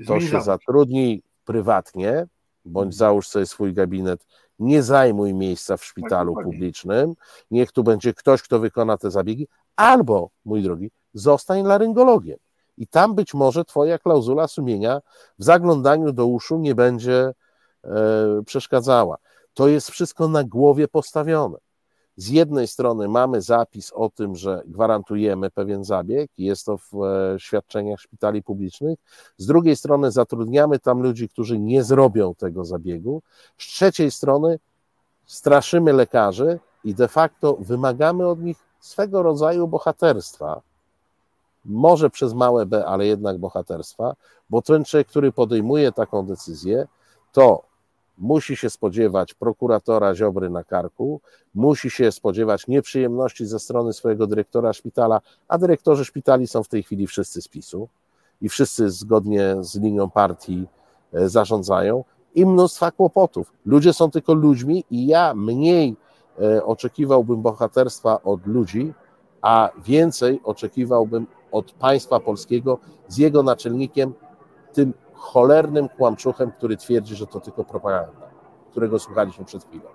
to się zatrudnij prywatnie, bądź załóż sobie swój gabinet, nie zajmuj miejsca w szpitalu publicznym, niech tu będzie ktoś, kto wykona te zabiegi, albo, mój drogi, zostań laryngologiem. I tam być może twoja klauzula sumienia w zaglądaniu do uszu nie będzie e, przeszkadzała. To jest wszystko na głowie postawione. Z jednej strony mamy zapis o tym, że gwarantujemy pewien zabieg, jest to w e, świadczeniach szpitali publicznych. Z drugiej strony zatrudniamy tam ludzi, którzy nie zrobią tego zabiegu. Z trzeciej strony straszymy lekarzy i de facto wymagamy od nich swego rodzaju bohaterstwa. Może przez małe B, ale jednak bohaterstwa, bo ten człowiek, który podejmuje taką decyzję, to musi się spodziewać prokuratora Ziobry na karku, musi się spodziewać nieprzyjemności ze strony swojego dyrektora szpitala, a dyrektorzy szpitali są w tej chwili wszyscy z PiSu i wszyscy zgodnie z linią partii e, zarządzają i mnóstwa kłopotów. Ludzie są tylko ludźmi i ja mniej e, oczekiwałbym bohaterstwa od ludzi, a więcej oczekiwałbym od państwa polskiego z jego naczelnikiem, tym cholernym kłamczuchem, który twierdzi, że to tylko propaganda, którego słuchaliśmy przed chwilą.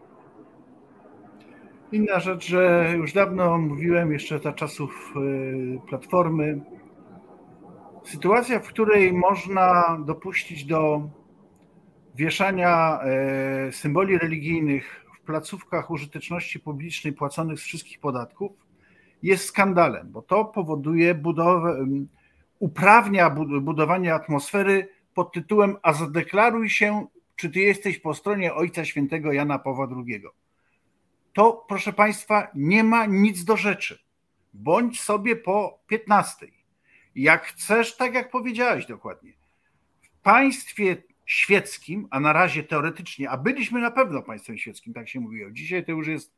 Inna rzecz, że już dawno mówiłem, jeszcze za czasów y, Platformy, sytuacja, w której można dopuścić do wieszania e, symboli religijnych w placówkach użyteczności publicznej płaconych z wszystkich podatków, jest skandalem, bo to powoduje budowę, uprawnia budowanie atmosfery pod tytułem A zadeklaruj się, czy ty jesteś po stronie Ojca Świętego Jana Pawła II. To, proszę Państwa, nie ma nic do rzeczy. Bądź sobie po 15. Jak chcesz, tak jak powiedziałeś dokładnie. W państwie świeckim, a na razie teoretycznie, a byliśmy na pewno państwem świeckim, tak się mówiło. Dzisiaj to już jest,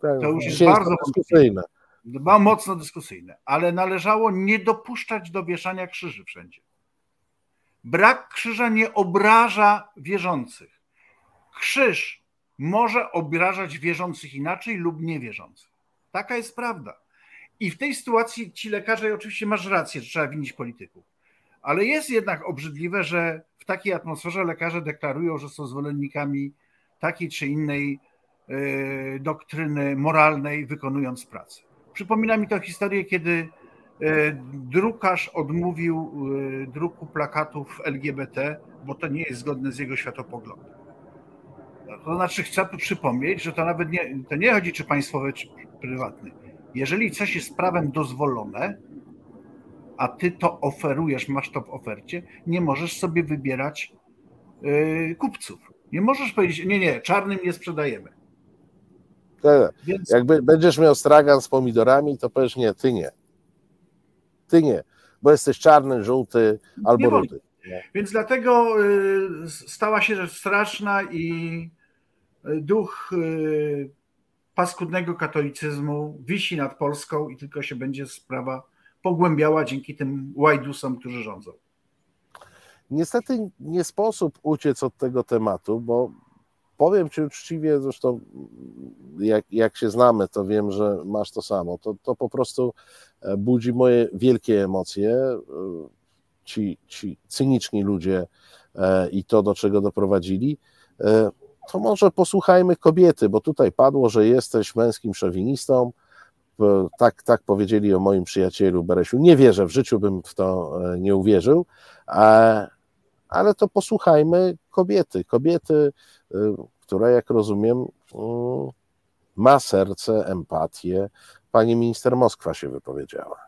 Tak, to już jest bardzo dyskusyjne. Dba mocno dyskusyjne, ale należało nie dopuszczać do wieszania krzyży wszędzie. Brak krzyża nie obraża wierzących. Krzyż może obrażać wierzących inaczej lub niewierzących. Taka jest prawda. I w tej sytuacji ci lekarze, oczywiście masz rację, że trzeba winić polityków, ale jest jednak obrzydliwe, że w takiej atmosferze lekarze deklarują, że są zwolennikami takiej czy innej yy, doktryny moralnej, wykonując pracę. Przypomina mi to historię, kiedy e, drukarz odmówił e, druku plakatów LGBT, bo to nie jest zgodne z jego światopoglądem. To znaczy, chcę przypomnieć, że to nawet nie, to nie chodzi, czy państwowe, czy prywatne. Jeżeli coś jest prawem dozwolone, a ty to oferujesz, masz to w ofercie, nie możesz sobie wybierać e, kupców. Nie możesz powiedzieć, nie, nie, czarnym nie sprzedajemy. Tak. Jakby będziesz miał stragan z pomidorami, to powiesz nie, ty nie. Ty nie, bo jesteś czarny, żółty albo rudy. Więc dlatego y, stała się rzecz straszna i y, duch y, paskudnego katolicyzmu wisi nad Polską i tylko się będzie sprawa pogłębiała dzięki tym łajdusom, którzy rządzą. Niestety nie sposób uciec od tego tematu, bo powiem Ci uczciwie, zresztą jak, jak się znamy, to wiem, że masz to samo. To, to po prostu e, budzi moje wielkie emocje. E, ci, ci cyniczni ludzie e, i to, do czego doprowadzili. To może posłuchajmy kobiety, bo tutaj padło, że jesteś męskim szowinistą. Tak, tak powiedzieli o moim przyjacielu Beresiu. Nie wierzę, w życiu bym w to nie uwierzył, ale to posłuchajmy kobiety. Kobiety, która, jak rozumiem, mm, ma serce, empatię. Pani minister Moskwa się wypowiedziała.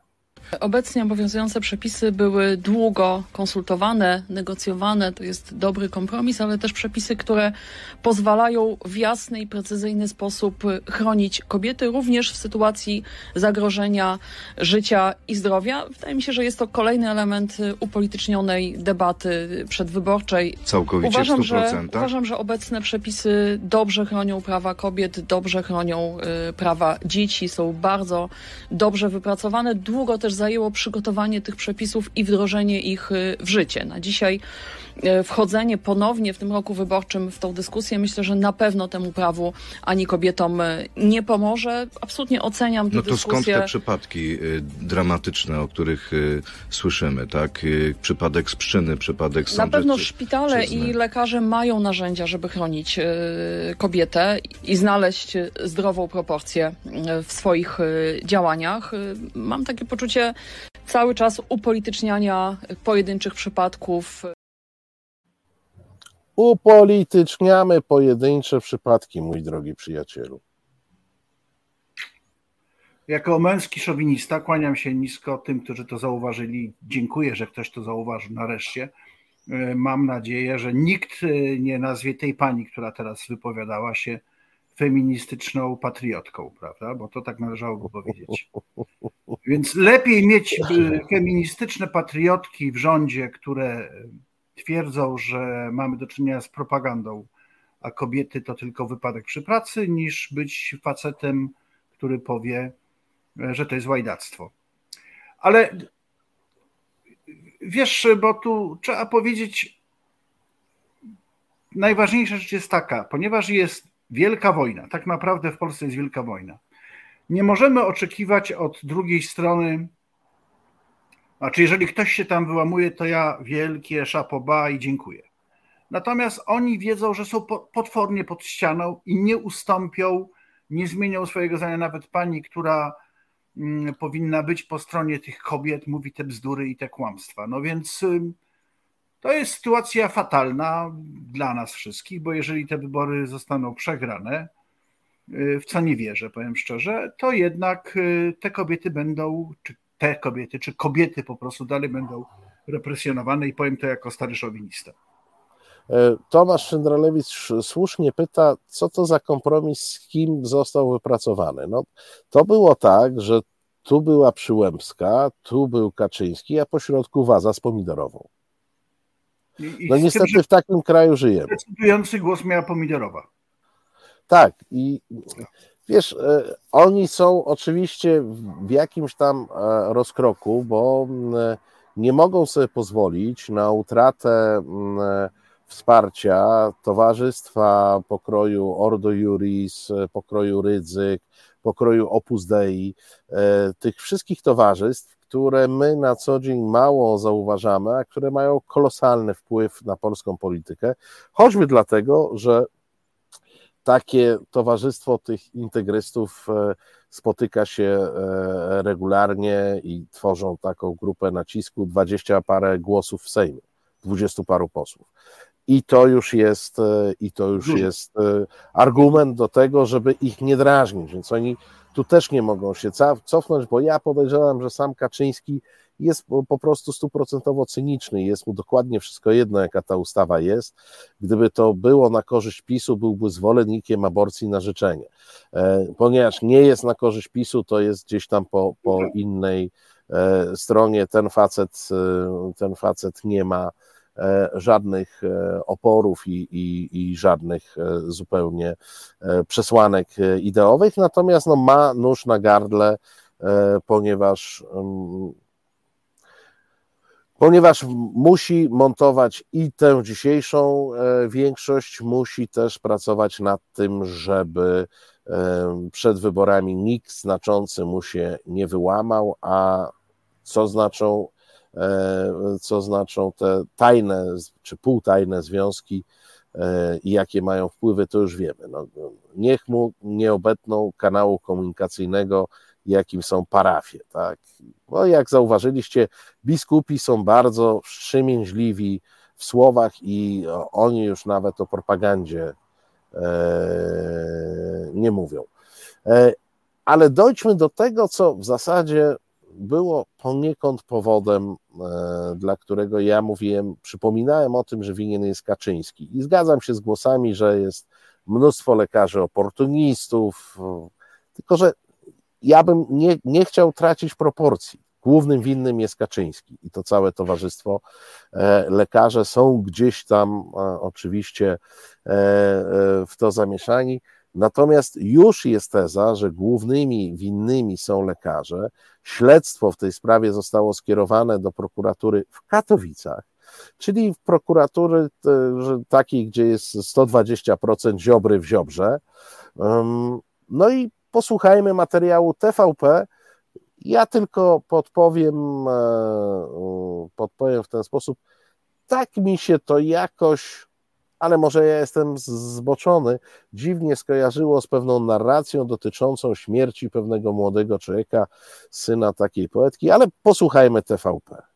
Obecnie obowiązujące przepisy były długo konsultowane, negocjowane. To jest dobry kompromis, ale też przepisy, które pozwalają w jasny i precyzyjny sposób chronić kobiety, również w sytuacji zagrożenia życia i zdrowia. Wydaje mi się, że jest to kolejny element upolitycznionej debaty przedwyborczej. Całkowicie uważam, w 100%. Że, uważam, że obecne przepisy dobrze chronią prawa kobiet, dobrze chronią y, prawa dzieci, są bardzo dobrze wypracowane. Długo też zajęło przygotowanie tych przepisów i wdrożenie ich y, w życie. Na dzisiaj y, wchodzenie ponownie w tym roku wyborczym w tą dyskusję myślę, że na pewno temu prawu ani kobietom y, nie pomoże. Absolutnie oceniam tę No to dyskusję. skąd te przypadki dramatyczne, o których słyszymy, tak? Przypadek z Pszczyny, przypadek z Na pewno Sądeccy- szpitale i lekarze mają narzędzia, żeby chronić kobietę i znaleźć zdrową proporcję w swoich działaniach. Mam takie poczucie cały czas upolityczniania pojedynczych przypadków. Upolityczniamy pojedyncze przypadki, mój drogi przyjacielu. Jako męski szowinista kłaniam się nisko tym, którzy to zauważyli. Dziękuję, że ktoś to zauważył nareszcie. E, Mam nadzieję, że nikt e, nie nazwie tej pani, która teraz wypowiadała się, feministyczną patriotką, prawda? Bo to tak należałoby powiedzieć. Więc lepiej mieć e, feministyczne patriotki w rządzie, które twierdzą, że mamy do czynienia z propagandą, a kobiety to tylko wypadek przy pracy, niż być facetem, który powie, że to jest łajdactwo. Ale wiesz, bo tu trzeba powiedzieć, najważniejsza rzecz jest taka, ponieważ jest wielka wojna, tak naprawdę w Polsce jest wielka wojna. Nie możemy oczekiwać od drugiej strony, znaczy jeżeli ktoś się tam wyłamuje, to ja wielkie szapoba i dziękuję. Natomiast oni wiedzą, że są po- potwornie pod ścianą i nie ustąpią nie zmienią swojego zdania. Nawet pani, która mm, powinna być po stronie tych kobiet, mówi te bzdury i te kłamstwa. No więc to jest sytuacja fatalna dla nas wszystkich, bo jeżeli te wybory zostaną przegrane, y, w co nie wierzę, powiem szczerze, to jednak y, te kobiety będą, czy te kobiety, czy kobiety po prostu dalej będą represjonowane i powiem to jako stary szowinista. E, Tomasz Szyndralewicz słusznie pyta, co to za kompromis, z kim został wypracowany. No, to było tak, że tu była Przyłębska, tu był Kaczyński, a pośrodku waza z pomidorową. I, i No tym, niestety w takim kraju żyjemy. decydujący głos miała pomidorowa. Tak, i wiesz, e, oni są oczywiście w jakimś tam e, rozkroku, bo mm, nie mogą sobie pozwolić na utratę mm, e, wsparcia towarzystwa pokroju Ordo Juris, e, pokroju Rydzyk, pokroju Opus Dei, e, tych wszystkich towarzystw, które my na co dzień mało zauważamy, a które mają kolosalny wpływ na polską politykę, choćby dlatego, że takie towarzystwo tych integrystów e, spotyka się e, regularnie i tworzą taką grupę nacisku, dwadzieścia parę głosów w Sejmie, dwudziestu paru posłów. I to już jest, e, i to już jest argument do tego, żeby ich nie drażnić, więc oni tu też nie mogą się cofnąć, bo ja podejrzewam, że sam Kaczyński jest po- prostu stuprocentowo cyniczny, jest mu dokładnie wszystko jedno, jaka ta ustawa jest. Gdyby to było na korzyść PiSu, byłby zwolennikiem aborcji na życzenie. E, Ponieważ nie jest na korzyść PiSu, to jest gdzieś tam po, po innej e, stronie. Ten facet, e, ten facet nie ma żadnych e, oporów i, i, i żadnych e, zupełnie e, przesłanek e, ideowych, natomiast no, ma nóż na gardle, e, ponieważ mm, ponieważ musi montować i tę dzisiejszą e, większość, musi też pracować nad tym, żeby e, przed wyborami nikt znaczący mu się nie wyłamał, a co znaczą, e, co znaczą te tajne czy półtajne związki e, i jakie mają wpływy, to już wiemy. No, niech mu nie obetną kanału komunikacyjnego, jakim są parafie. Tak? Bo jak zauważyliście, biskupi są bardzo wstrzemięźliwi w słowach i oni już nawet o propagandzie e, nie mówią. E, Ale dojdźmy do tego, co w zasadzie było poniekąd powodem, e, dla którego ja mówiłem, przypominałem o tym, że winien jest Kaczyński. I zgadzam się z głosami, że jest mnóstwo lekarzy oportunistów, tylko że ja bym nie, nie chciał tracić proporcji. Głównym winnym jest Kaczyński i to całe towarzystwo. E, Lekarze są gdzieś tam e, oczywiście e, e, w to zamieszani. Natomiast już jest teza, że głównymi winnymi są lekarze. Śledztwo w tej sprawie zostało skierowane do prokuratury w Katowicach, czyli w prokuratury takiej, gdzie jest 120% ziobry w ziobrze. No i posłuchajmy materiału TVP. Ja tylko podpowiem, e, podpowiem w ten sposób. Tak mi się to jakoś, ale może ja jestem zboczony, dziwnie skojarzyło z pewną narracją dotyczącą śmierci pewnego młodego człowieka, syna takiej poetki, ale posłuchajmy TVP.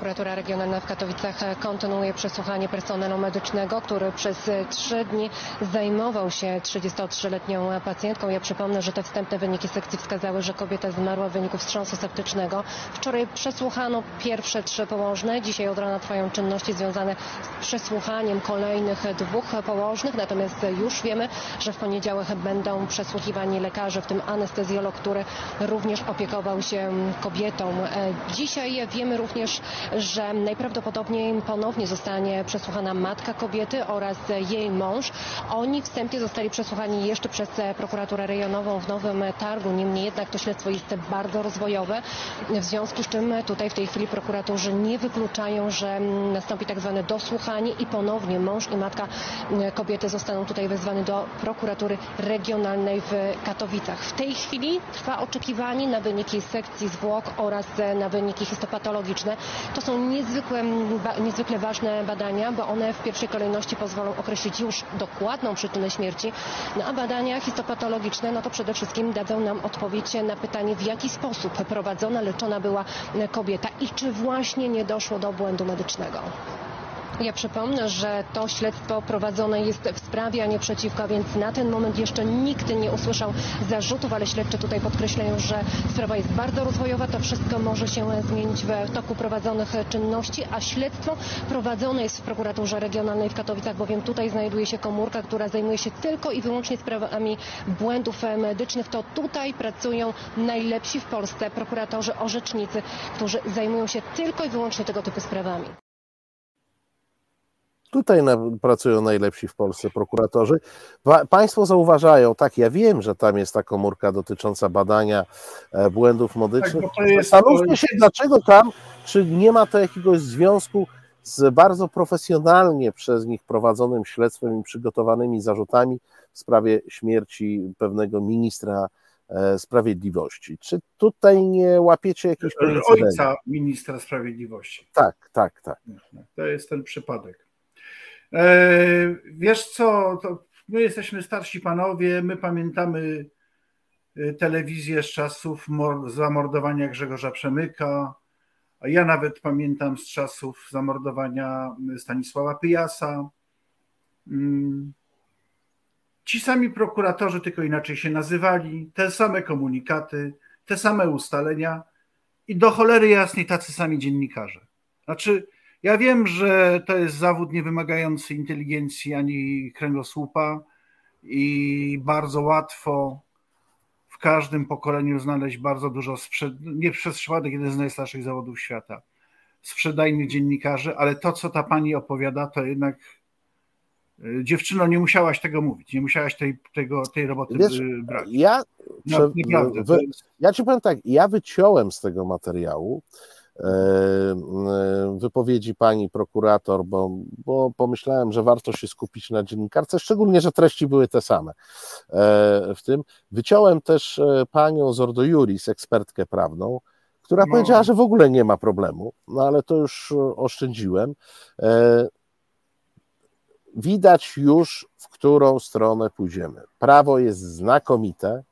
Prokuratura Regionalna w Katowicach kontynuuje przesłuchanie personelu medycznego, który przez trzy dni zajmował się 33-letnią pacjentką. Ja przypomnę, że te wstępne wyniki sekcji wskazały, że kobieta zmarła w wyniku wstrząsu septycznego. Wczoraj przesłuchano pierwsze trzy położne. Dzisiaj od rana trwają czynności związane z przesłuchaniem kolejnych dwóch położnych. Natomiast już wiemy, że w poniedziałek będą przesłuchiwani lekarze, w tym anestezjolog, który również opiekował się kobietą. Dzisiaj wiemy również, że najprawdopodobniej ponownie zostanie przesłuchana matka kobiety oraz jej mąż. Oni wstępnie zostali przesłuchani jeszcze przez prokuraturę rejonową w Nowym Targu. Niemniej jednak to śledztwo jest bardzo rozwojowe. W związku z czym tutaj w tej chwili prokuratorzy nie wykluczają, że nastąpi tak zwane dosłuchanie i ponownie mąż i matka kobiety zostaną tutaj wezwani do prokuratury regionalnej w Katowicach. W tej chwili trwa oczekiwanie na wyniki sekcji zwłok oraz na wyniki histopatologiczne. To są niezwykle ważne badania, bo one w pierwszej kolejności pozwolą określić już dokładną przyczynę śmierci, no a badania histopatologiczne, no to przede wszystkim dadzą nam odpowiedź na pytanie, w jaki sposób prowadzona, leczona była kobieta i czy właśnie nie doszło do błędu medycznego. Ja przypomnę, że to śledztwo prowadzone jest w sprawie, a nie przeciwko, więc na ten moment jeszcze nikt nie usłyszał zarzutów, ale śledczy tutaj podkreślają, że sprawa jest bardzo rozwojowa, to wszystko może się zmienić w toku prowadzonych czynności, a śledztwo prowadzone jest w prokuraturze regionalnej w Katowicach, bowiem tutaj znajduje się komórka, która zajmuje się tylko i wyłącznie sprawami błędów medycznych. To tutaj pracują najlepsi w Polsce prokuratorzy, orzecznicy, którzy zajmują się tylko i wyłącznie tego typu sprawami. Tutaj na, pracują najlepsi w Polsce prokuratorzy. Pa, państwo zauważają, tak, ja wiem, że tam jest ta komórka dotycząca badania e, błędów medycznych. Tak, Zastanówmy się, dlaczego tam, czy nie ma to jakiegoś związku z bardzo profesjonalnie przez nich prowadzonym śledztwem i przygotowanymi zarzutami w sprawie śmierci pewnego ministra e, sprawiedliwości. Czy tutaj nie łapiecie jakiejś? Ojca ministra sprawiedliwości. Tak, tak, tak. To jest ten przypadek. E, wiesz co, to my jesteśmy starsi panowie, my pamiętamy e, telewizję z czasów mor- zamordowania Grzegorza Przemyka, ja nawet pamiętam z czasów zamordowania Stanisława Pyjasa. Mm. Ci sami prokuratorzy, tylko inaczej się nazywali, te same komunikaty, te same ustalenia i do cholery jasnej tacy sami dziennikarze. Znaczy, ja wiem, że to jest zawód niewymagający inteligencji ani kręgosłupa i bardzo łatwo w każdym pokoleniu znaleźć bardzo dużo, sprzed... nie przez przypadek jeden z najstarszych zawodów świata, sprzedajnych dziennikarzy, ale to, co ta pani opowiada, to jednak y, dziewczyno, nie musiałaś tego mówić, nie musiałaś tej, tego, tej roboty Wiesz, y, brać. ja, No, prze- ja ci powiem tak, ja wyciąłem z tego materiału wypowiedzi pani prokurator, bo, bo pomyślałem, że warto się skupić na dziennikarce, szczególnie, że treści były te same e, w tym. Wyciąłem też e, panią z Ordo Juris, ekspertkę prawną, która No. powiedziała, że w ogóle nie ma problemu, no ale to już e, oszczędziłem. E, widać już, w którą stronę pójdziemy. Prawo jest znakomite,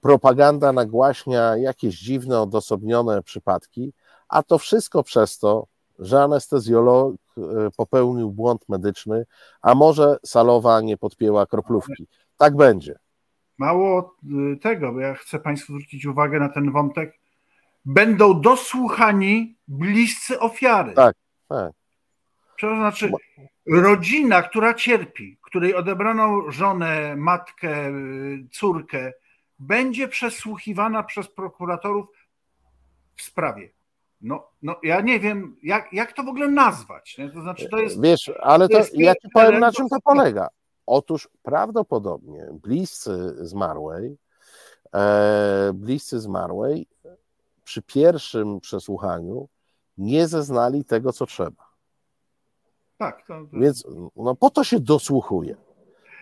propaganda nagłaśnia jakieś dziwne, odosobnione przypadki, a to wszystko przez to, że anestezjolog e, popełnił błąd medyczny, a może salowa nie podpięła kroplówki. Tak będzie. Mało y, tego, bo ja chcę Państwu zwrócić uwagę na ten wątek. Będą dosłuchani bliscy ofiary. Tak, tak. Przepraszam, znaczy rodzina, która cierpi, której odebrano żonę, matkę, y, córkę, będzie przesłuchiwana przez prokuratorów w sprawie. No, no ja nie wiem, jak, jak to w ogóle nazwać. Nie? To znaczy, to jest. Wiesz, ale to, jest ja ci powiem, na czym to polega. Otóż prawdopodobnie bliscy zmarłej, e, bliscy zmarłej przy pierwszym przesłuchaniu nie zeznali tego, co trzeba. Tak, to, to... Więc no, po to się dosłuchuje.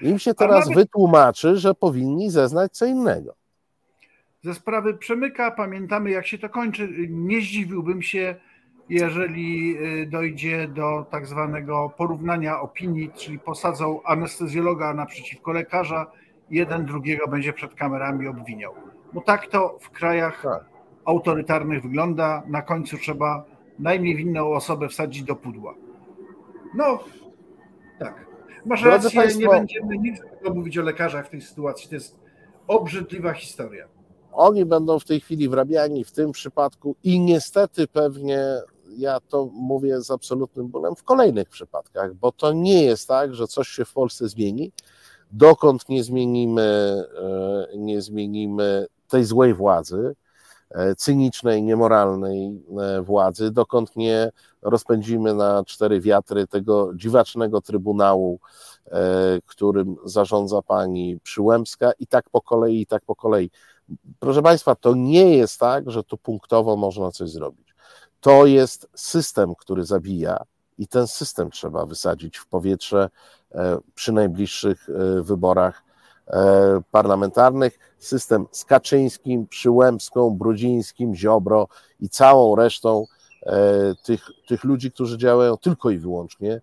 Im się teraz nawet- wytłumaczy, że powinni zeznać co innego. Ze sprawy przemyka pamiętamy, jak się to kończy. Nie zdziwiłbym się, jeżeli y, dojdzie do tak zwanego porównania opinii, czyli posadzą anestezjologa naprzeciwko lekarza, jeden drugiego będzie przed kamerami obwiniał. Bo tak to w krajach autorytarnych wygląda. Na końcu trzeba najmniej winną osobę wsadzić do pudła. No, tak. Masz Drodzy rację, państwo- nie będziemy nic mówić o lekarzach w tej sytuacji. To jest obrzydliwa historia. Oni będą w tej chwili wrabiani w tym przypadku i niestety pewnie, ja to mówię z absolutnym bólem, w kolejnych przypadkach, bo to nie jest tak, że coś się w Polsce zmieni, dokąd nie zmienimy, e, nie zmienimy tej złej władzy, e, cynicznej, niemoralnej e, władzy, dokąd nie rozpędzimy na cztery wiatry tego dziwacznego trybunału, którym zarządza pani Przyłębska i tak po kolei, i tak po kolei. Proszę Państwa, to nie jest tak, że tu punktowo można coś zrobić. To jest system, który zabija i ten system trzeba wysadzić w powietrze e, przy najbliższych e, wyborach e, parlamentarnych. System z Kaczyńskim, Przyłębską, Brudzińskim, Ziobro i całą resztą tych, tych ludzi, którzy działają tylko i wyłącznie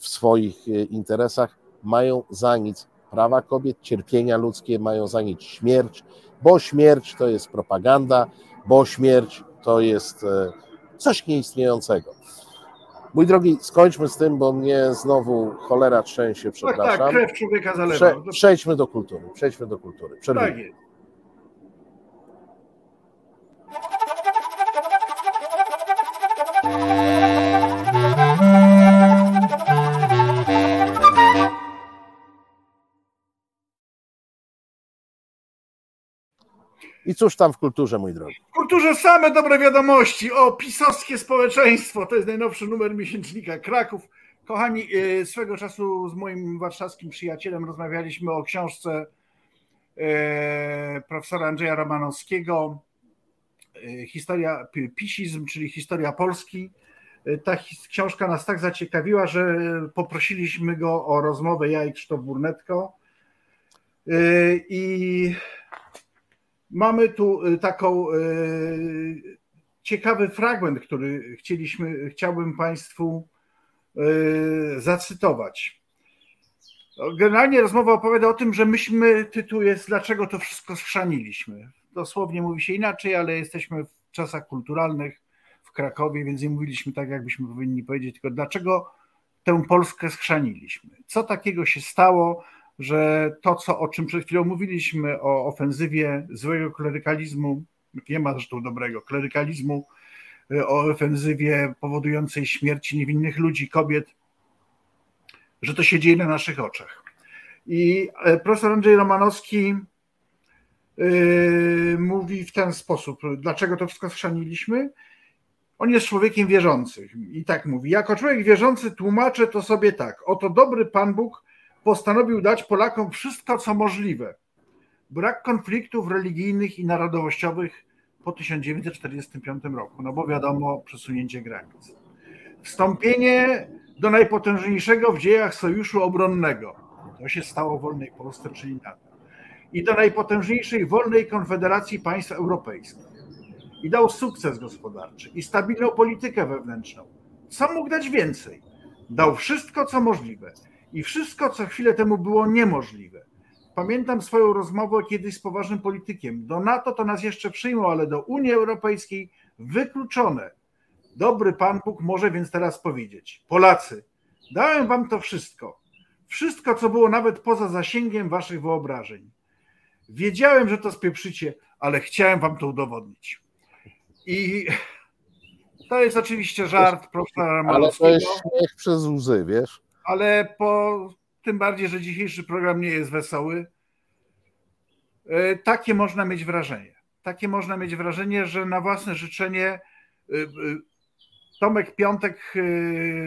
w swoich interesach, mają za nic prawa kobiet, cierpienia ludzkie, mają za nic śmierć, bo śmierć to jest propaganda, bo śmierć to jest coś nieistniejącego. Mój drogi, skończmy z tym, bo mnie znowu cholera trzęsie, przepraszam. Tak, tak krew człowieka zalewa. Prze przejdźmy do kultury, przejdźmy do kultury. Przerwijmy. Tak jest. I cóż tam w kulturze, mój drogi? W kulturze same dobre wiadomości. O, pisowskie społeczeństwo. To jest najnowszy numer miesięcznika Kraków. Kochani, y, swego czasu z moim warszawskim przyjacielem rozmawialiśmy o książce y, profesora Andrzeja Romanowskiego y, Historia Pisizm, czyli historia Polski. Ta książka nas tak zaciekawiła, że poprosiliśmy go o rozmowę, ja i Krzysztof Burnetko. I Mamy tu y, taką y, ciekawy fragment, który chcieliśmy, chciałbym Państwu y, zacytować. Generalnie rozmowa opowiada o tym, że myśmy, tytuł jest Dlaczego to wszystko schrzaniliśmy. Dosłownie mówi się inaczej, ale jesteśmy w czasach kulturalnych w Krakowie, więc nie mówiliśmy tak, jakbyśmy powinni powiedzieć, tylko dlaczego tę Polskę schrzaniliśmy. Co takiego się stało, że to, co, o czym przed chwilą mówiliśmy, o ofensywie złego klerykalizmu, nie ma zresztą dobrego, klerykalizmu, o ofensywie powodującej śmierci niewinnych ludzi, kobiet, że to się dzieje na naszych oczach. I e, profesor Andrzej Romanowski yy, mówi w ten sposób, dlaczego to wszystko schrzaniliśmy. On jest człowiekiem wierzącym i tak mówi. Jako człowiek wierzący tłumaczę to sobie tak. Oto dobry Pan Bóg postanowił dać Polakom wszystko, co możliwe. Brak konfliktów religijnych i narodowościowych po 1945 roku, no bo wiadomo, przesunięcie granic. Wstąpienie do najpotężniejszego w dziejach sojuszu obronnego. To się stało w wolnej Polsce, czyli NATO. I do najpotężniejszej wolnej konfederacji państw europejskich. I dał sukces gospodarczy i stabilną politykę wewnętrzną. Co mógł dać więcej? Dał wszystko, co możliwe i wszystko, co chwilę temu było niemożliwe. Pamiętam swoją rozmowę kiedyś z poważnym politykiem. Do NATO to nas jeszcze przyjmą, ale do Unii Europejskiej wykluczone. Dobry Pan Bóg może więc teraz powiedzieć: Polacy, dałem Wam to wszystko. Wszystko, co było nawet poza zasięgiem Waszych wyobrażeń. Wiedziałem, że to spieprzycie, ale chciałem Wam to udowodnić. I to jest oczywiście żart profesora Ale to jest śmiech przez łzy, wiesz? Ale po tym bardziej, że dzisiejszy program nie jest wesoły, e, takie można mieć wrażenie. Takie można mieć wrażenie, że na własne życzenie e, e, Tomek Piątek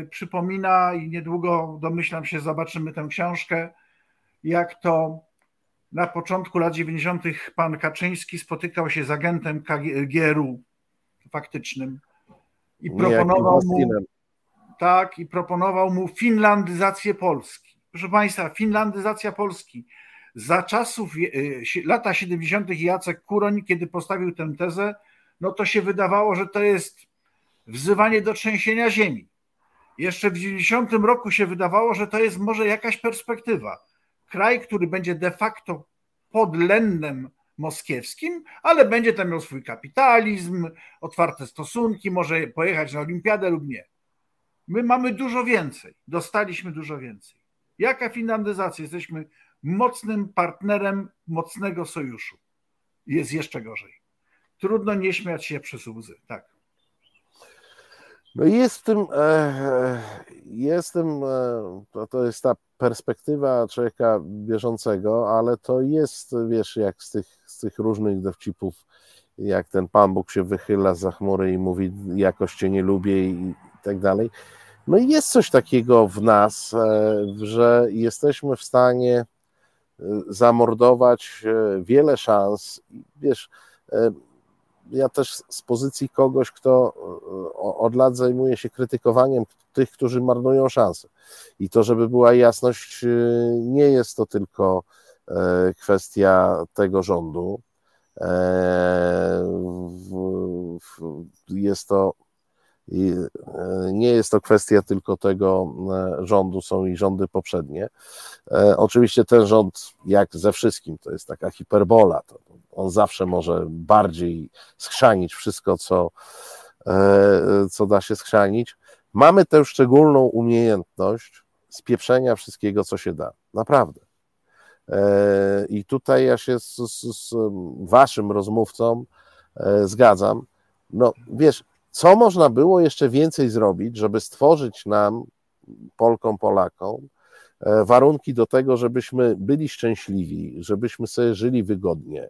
przypomina i niedługo domyślam się, zobaczymy tę książkę, jak to na początku lat 90. pan Kaczyński spotykał się z agentem KGR-u faktycznym i proponował mu tak, i proponował mu finlandyzację Polski. Proszę Państwa, finlandyzacja Polski. Za czasów e, lata 70. Jacek Kuroń, kiedy postawił tę tezę, no to się wydawało, że to jest wzywanie do trzęsienia ziemi. Jeszcze w 90 roku się wydawało, że to jest może jakaś perspektywa. Kraj, który będzie de facto pod lennem moskiewskim, ale będzie tam miał swój kapitalizm, otwarte stosunki, może pojechać na olimpiadę lub nie. My mamy dużo więcej, dostaliśmy dużo więcej. Jaka finlandyzacja? Jesteśmy mocnym partnerem mocnego sojuszu. Jest jeszcze gorzej. Trudno nie śmiać się przez łzy, tak. No jest tym, e, tym e, to, to jest ta perspektywa człowieka bieżącego, ale to jest, wiesz, jak z tych, z tych różnych dowcipów, jak ten Pan Bóg się wychyla za chmury i mówi, jakoś cię nie lubię i tak dalej. No i jest coś takiego w nas, e, że jesteśmy w stanie e, zamordować e, wiele szans. Wiesz, ja też z pozycji kogoś, kto od lat zajmuje się krytykowaniem tych, którzy marnują szanse. I to, żeby była jasność, nie jest to tylko kwestia tego rządu. Jest to I e, nie jest to kwestia tylko tego e, rządu, są i rządy poprzednie. E, oczywiście ten rząd, jak ze wszystkim, to jest taka hiperbola. On zawsze może bardziej schrzanić wszystko, co, co da się schrzanić. Mamy tę szczególną umiejętność spieprzenia wszystkiego, co się da. Naprawdę. I tutaj ja się z, z, z waszym rozmówcą zgadzam. No wiesz, co można było jeszcze więcej zrobić, żeby stworzyć nam, Polkom, Polakom, e, warunki do tego, żebyśmy byli szczęśliwi, żebyśmy sobie żyli wygodnie,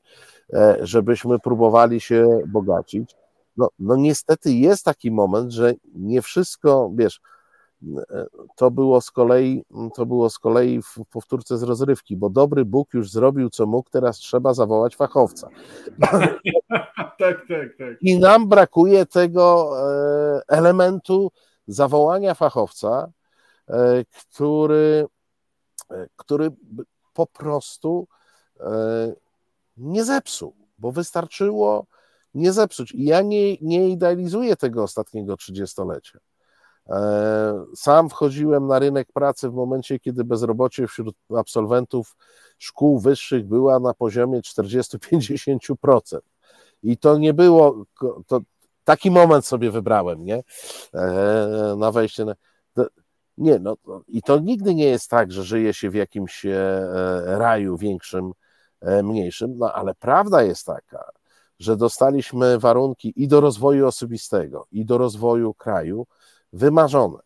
e, żebyśmy próbowali się bogacić. No, no niestety jest taki moment, że nie wszystko, wiesz, to było z kolei, to było z kolei w powtórce z rozrywki, bo dobry Bóg już zrobił co mógł, teraz trzeba zawołać fachowca. tak, tak, tak. I nam brakuje tego e, elementu zawołania fachowca, e, który, e, który po prostu nie zepsuł, bo wystarczyło nie zepsuć. I ja nie, nie idealizuję tego ostatniego trzydziestolecia. E, sam wchodziłem na rynek pracy w momencie, kiedy bezrobocie wśród absolwentów szkół wyższych była na poziomie 40-50%. I to nie było, to taki moment sobie wybrałem, nie? E, na wejście na. Nie, no i to nigdy nie jest tak, że żyje się w jakimś e, raju większym, mniejszym, no ale prawda jest taka, że dostaliśmy warunki i do rozwoju osobistego, i do rozwoju kraju, wymarzone.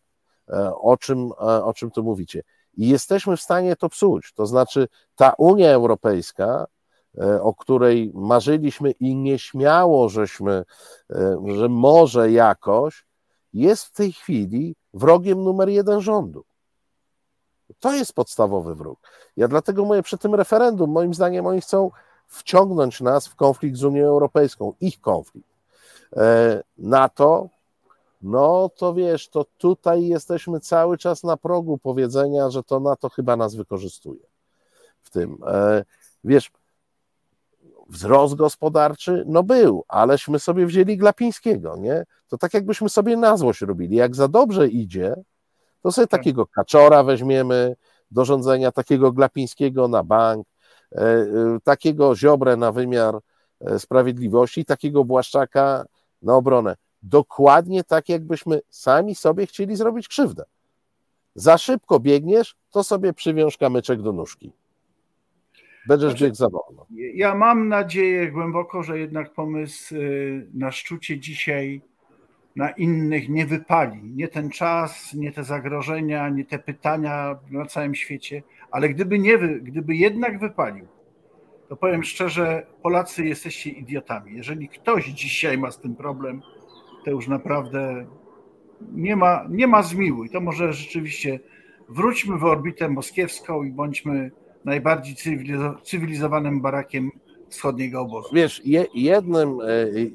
E, o czym, e, o czym tu mówicie? I jesteśmy w stanie to psuć. To znaczy, ta Unia Europejska, e, o której marzyliśmy i nieśmiało żeśmy, że może jakoś, jest w tej chwili wrogiem numer jeden rządu. To jest podstawowy wróg. Ja dlatego mówię przy tym referendum, moim zdaniem oni chcą wciągnąć nas w konflikt z Unią Europejską, ich konflikt. NATO no to wiesz, to tutaj jesteśmy cały czas na progu powiedzenia, że to na to chyba nas wykorzystuje w tym. E, wiesz, wzrost gospodarczy, no był, aleśmy sobie wzięli Glapińskiego, nie? To tak jakbyśmy sobie na złość robili. Jak za dobrze idzie, to sobie tak. takiego kaczora weźmiemy do rządzenia, takiego Glapińskiego na bank, e, e, takiego Ziobrę na wymiar sprawiedliwości, takiego Błaszczaka na obronę dokładnie tak, jakbyśmy sami sobie chcieli zrobić krzywdę. Za szybko biegniesz, to sobie przywiąż kamyczek do nóżki. Będziesz znaczy, biegł za wolno. Ja mam nadzieję głęboko, że jednak pomysł y, na szczucie dzisiaj na innych nie wypali. Nie ten czas, nie te zagrożenia, nie te pytania na całym świecie, ale gdyby, nie, gdyby jednak wypalił, to powiem szczerze, Polacy jesteście idiotami. Jeżeli ktoś dzisiaj ma z tym problem, to już naprawdę nie ma, nie ma zmiłuj. To może rzeczywiście wróćmy w orbitę moskiewską i bądźmy najbardziej cywilizowanym barakiem wschodniego obozu. Wiesz, jednym, e,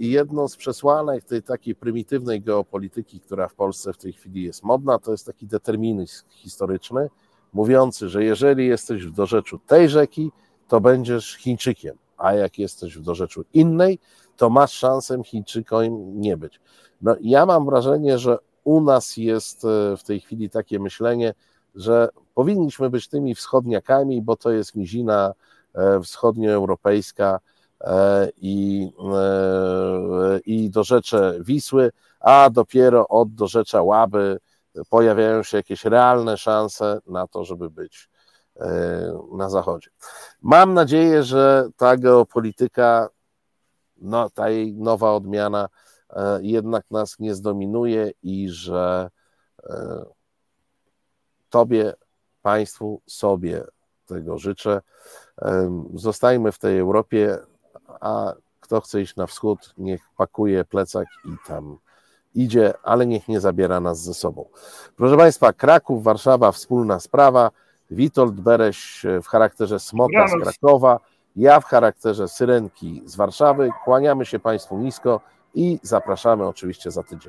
jedną z przesłanek tej takiej prymitywnej geopolityki, która w Polsce w tej chwili jest modna, to jest taki determinizm historyczny, mówiący, że jeżeli jesteś w dorzeczu tej rzeki, to będziesz Chińczykiem, a jak jesteś w dorzeczu innej, to masz szansę Chińczykiem nie być. No, ja mam wrażenie, że u nas jest e, w tej chwili takie myślenie, że powinniśmy być tymi wschodniakami, bo to jest nizina e, wschodnioeuropejska e, i, i dorzecze Wisły, a dopiero od dorzecza Łaby pojawiają się jakieś realne szanse na to, żeby być na zachodzie. Mam nadzieję, że ta geopolityka no, ta jej nowa odmiana e, jednak nas nie zdominuje i że e, Tobie, Państwu, sobie tego życzę. Zostajmy w tej Europie, a kto chce iść na wschód, niech pakuje plecak i tam idzie, ale niech nie zabiera nas ze sobą. Proszę Państwa, Kraków, Warszawa, wspólna sprawa. Witold Bereś w charakterze Smoka z Krakowa. Ja w charakterze Syrenki z Warszawy kłaniamy się Państwu nisko i zapraszamy oczywiście za tydzień.